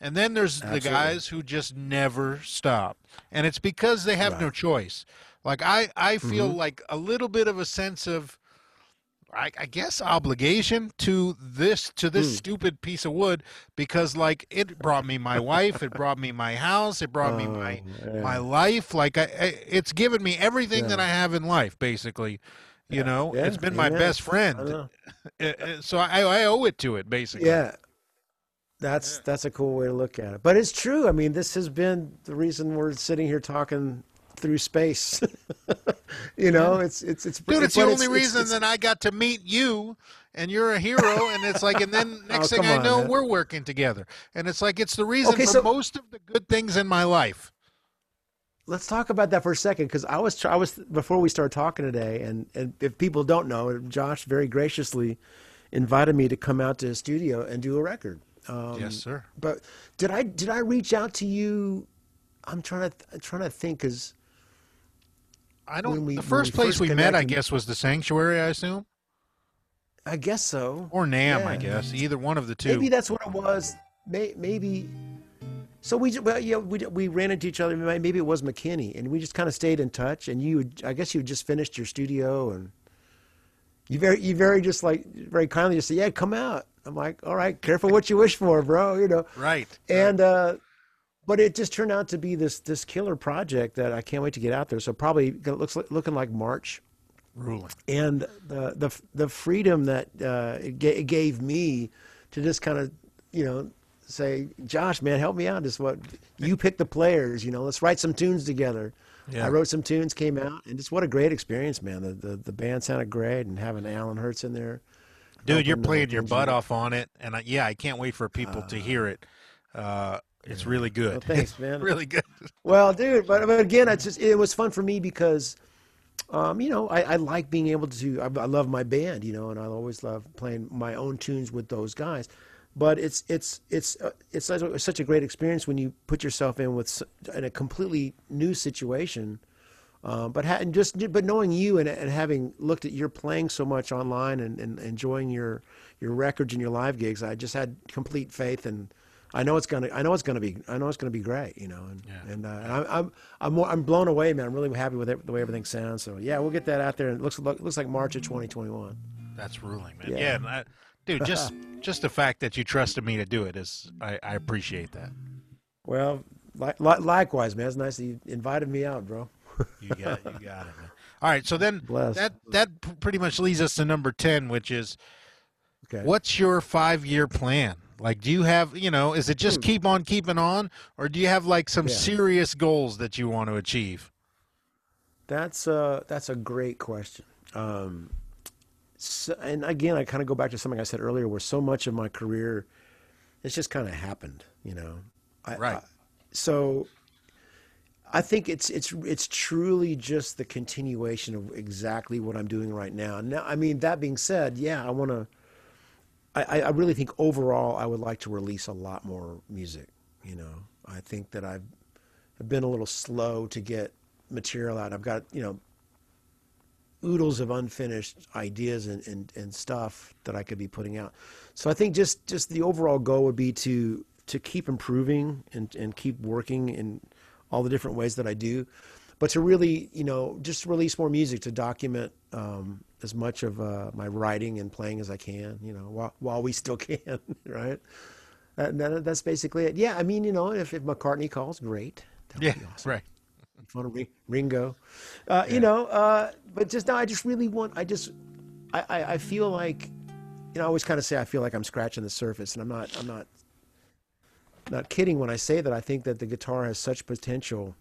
And then there's the guys who just never stop. And it's because they have no choice. Like I, I feel Mhm. like a little bit of a sense of I, I guess obligation to this to this Hmm. stupid piece of wood because like it brought me my wife, it brought me my house, it brought me my Oh, yeah. my life. Like I, I it's given me everything that I have in life, basically. You know, Yeah, it's been my best friend, know. Uh, uh, so I, I owe it to it, basically. Yeah. That's that's a cool way to look at it. But it's true. I mean, this has been the reason we're sitting here talking through space. you know, it's it's it's Dude, it's the only it's- reason it's- that I got to meet you, and you're a hero, and it's like, and then next Oh, thing come I know, man. we're working together, and it's like it's the reason Okay, for so- most of the good things in my life. Let's talk about that for a second because I was I was before we started talking today, and and if people don't know, Josh very graciously invited me to come out to his studio and do a record. Um, yes, sir. But did I did I reach out to you? I'm trying to I'm trying to think because I don't. we- the first place first we met, I guess, was the sanctuary. I assume, I guess so. or NAMM. I guess either one of the two. Maybe that's what it was. May, maybe. So we well yeah we we ran into each other. Maybe it was McKinney, and we just kind of stayed in touch. And you, would- I guess you just finished your studio, and you very you very just like very kindly just said, yeah, come out. I'm like, all right, careful what you wish for, bro. You know. right. And uh, but it just turned out to be this this killer project that I can't wait to get out there. So probably it looks like, looking like March ruling. and the the the freedom that uh, it, ga- it gave me to just kind of you know say, Josh, man, help me out. Just what you pick the players. You know, let's write some tunes together. Yeah. I wrote some tunes, came out, and just what a great experience, man. The the, the band sounded great, and having Alan Hertz in there. Dude, you're uh, playing your butt off on it, and I, yeah, I can't wait for people to hear it. Uh, it's really good. Well, thanks, man. really good. Well, dude, but, but again, it's just it was fun for me because, um, you know, I, I like being able to. I, I love my band, you know, and I always love playing my own tunes with those guys. But it's it's it's uh, it's such a, great experience when you put yourself in with in a completely new situation. Um, but ha- and just but knowing you and, and having looked at your playing so much online and, and enjoying your your records and your live gigs, I just had complete faith and I know it's gonna I know it's gonna be I know it's gonna be great, you know. And Yeah. and, uh, and I'm I'm I'm, more, I'm blown away, man. I'm really happy with it, the way everything sounds. So yeah, we'll get that out there. And it looks look, looks like March of 2021. That's ruling, man. Yeah. Yeah, I, dude, just just the fact that you trusted me to do it is, I, I appreciate that. Well, li- li- likewise, man. It's nice that you invited me out, bro. You got it. You got it, man. All right, so then Bless. that that pretty much leads us to number ten, which is Okay. what's your five year plan? Like, do you have, you know, is it just keep on keeping on, or do you have like some Hmm. Yeah. serious goals that you want to achieve? That's uh that's a great question. Um, so, and again, I kind of go back to something I said earlier, where so much of my career, it's just kind of happened, you know. I, Right. I- so, I think it's it's it's truly just the continuation of exactly what I'm doing right now. Now, I mean, that being said, yeah, I want to. I, I really think overall, I would like to release a lot more music. You know, I think that I've, I've been a little slow to get material out. I've got you know oodles of unfinished ideas and, and, and stuff that I could be putting out. So I think just, just the overall goal would be to to keep improving and, and keep working in all the different ways that I do, but to really you know just release more music to document um, as much of uh, my writing and playing as I can. You know while while we still can, right? That, that, that's basically it. Yeah, I mean you know if, if McCartney calls, great. That yeah, awesome. right fun of Ringo, uh, yeah. you know. Uh, but just now, I just really want. I just, I, I, I feel like, you know, I always kind of say I feel like I'm scratching the surface, and I'm not. I'm not. Not kidding when I say that. I think that the guitar has such potential,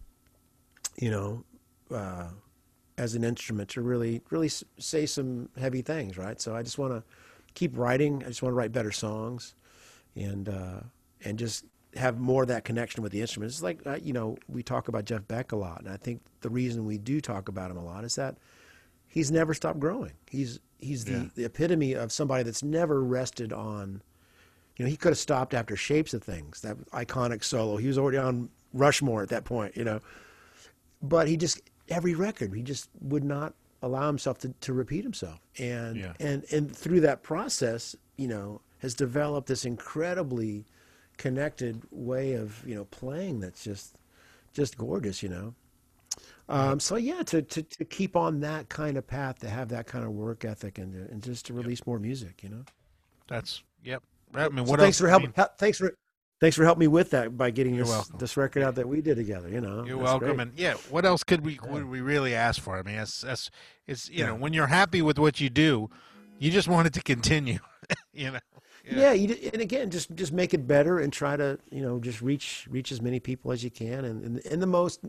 you know, uh, as an instrument to really, really say some heavy things, right? So I just want to keep writing. I just want to write better songs, and uh, and just have more of that connection with the instrument. It's like, uh, you know, we talk about Jeff Beck a lot. And I think the reason we do talk about him a lot is that he's never stopped growing. He's, he's the, yeah. the epitome of somebody that's never rested on, you know, he could have stopped after Shapes of Things, that iconic solo. He was already on Rushmore at that point, you know. But he just, every record, he just would not allow himself to, to repeat himself. And, yeah. and, and through that process, you know, has developed this incredibly – connected way of you know playing that's just just gorgeous you know um, so yeah to, to, to keep on that kind of path to have that kind of work ethic and, and just to release yep. more music you know that's yep I mean, what so thanks else? for helping I mean, thanks for thanks for helping me with that by getting this this record out that we did together you know you're welcome great. and yeah what else could we yeah. we really ask for i mean it's it's, it's you yeah. know when you're happy with what you do you just want it to continue you know yeah, yeah and again, just just make it better and try to you know just reach reach as many people as you can, and in, in the most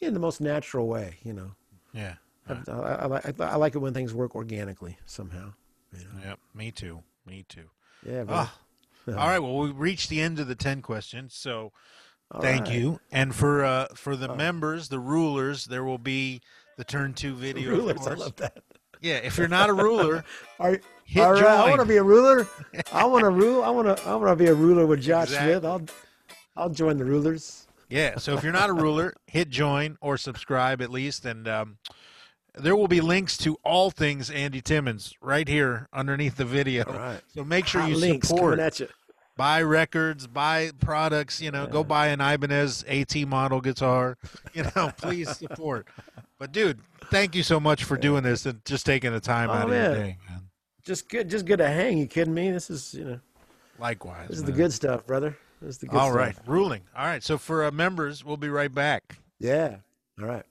in the most natural way, you know. Yeah. I, I, I, I, like it when things work organically somehow. You know? Yep, me too. Me too. Yeah. Ah, but, oh. All right. Well, we reached the end of the ten questions, so All thank right. you. And for uh, for the oh. members, the rulers, there will be the turn two video. The rulers, I love that. Yeah, if you're not a ruler, Are, hit all right, join. I want to be a ruler. I want to rule. I want to. I want to be a ruler with Josh exactly. Smith. I'll, I'll join the rulers. Yeah. So if you're not a ruler, hit join or subscribe at least, and um, there will be links to all things Andy Timmons right here underneath the video. All right. So make sure Hot you links support. At you. Buy records, buy products. You know, yeah. go buy an Ibanez AT model guitar. You know, please support. But dude, thank you so much for doing this and just taking the time oh, out man. of your day, man. Just good, just good to hang. You kidding me? This is you know. Likewise. This is the good stuff, brother. This is the good All stuff. right, ruling. All right. So for uh, members, we'll be right back. Yeah. All right.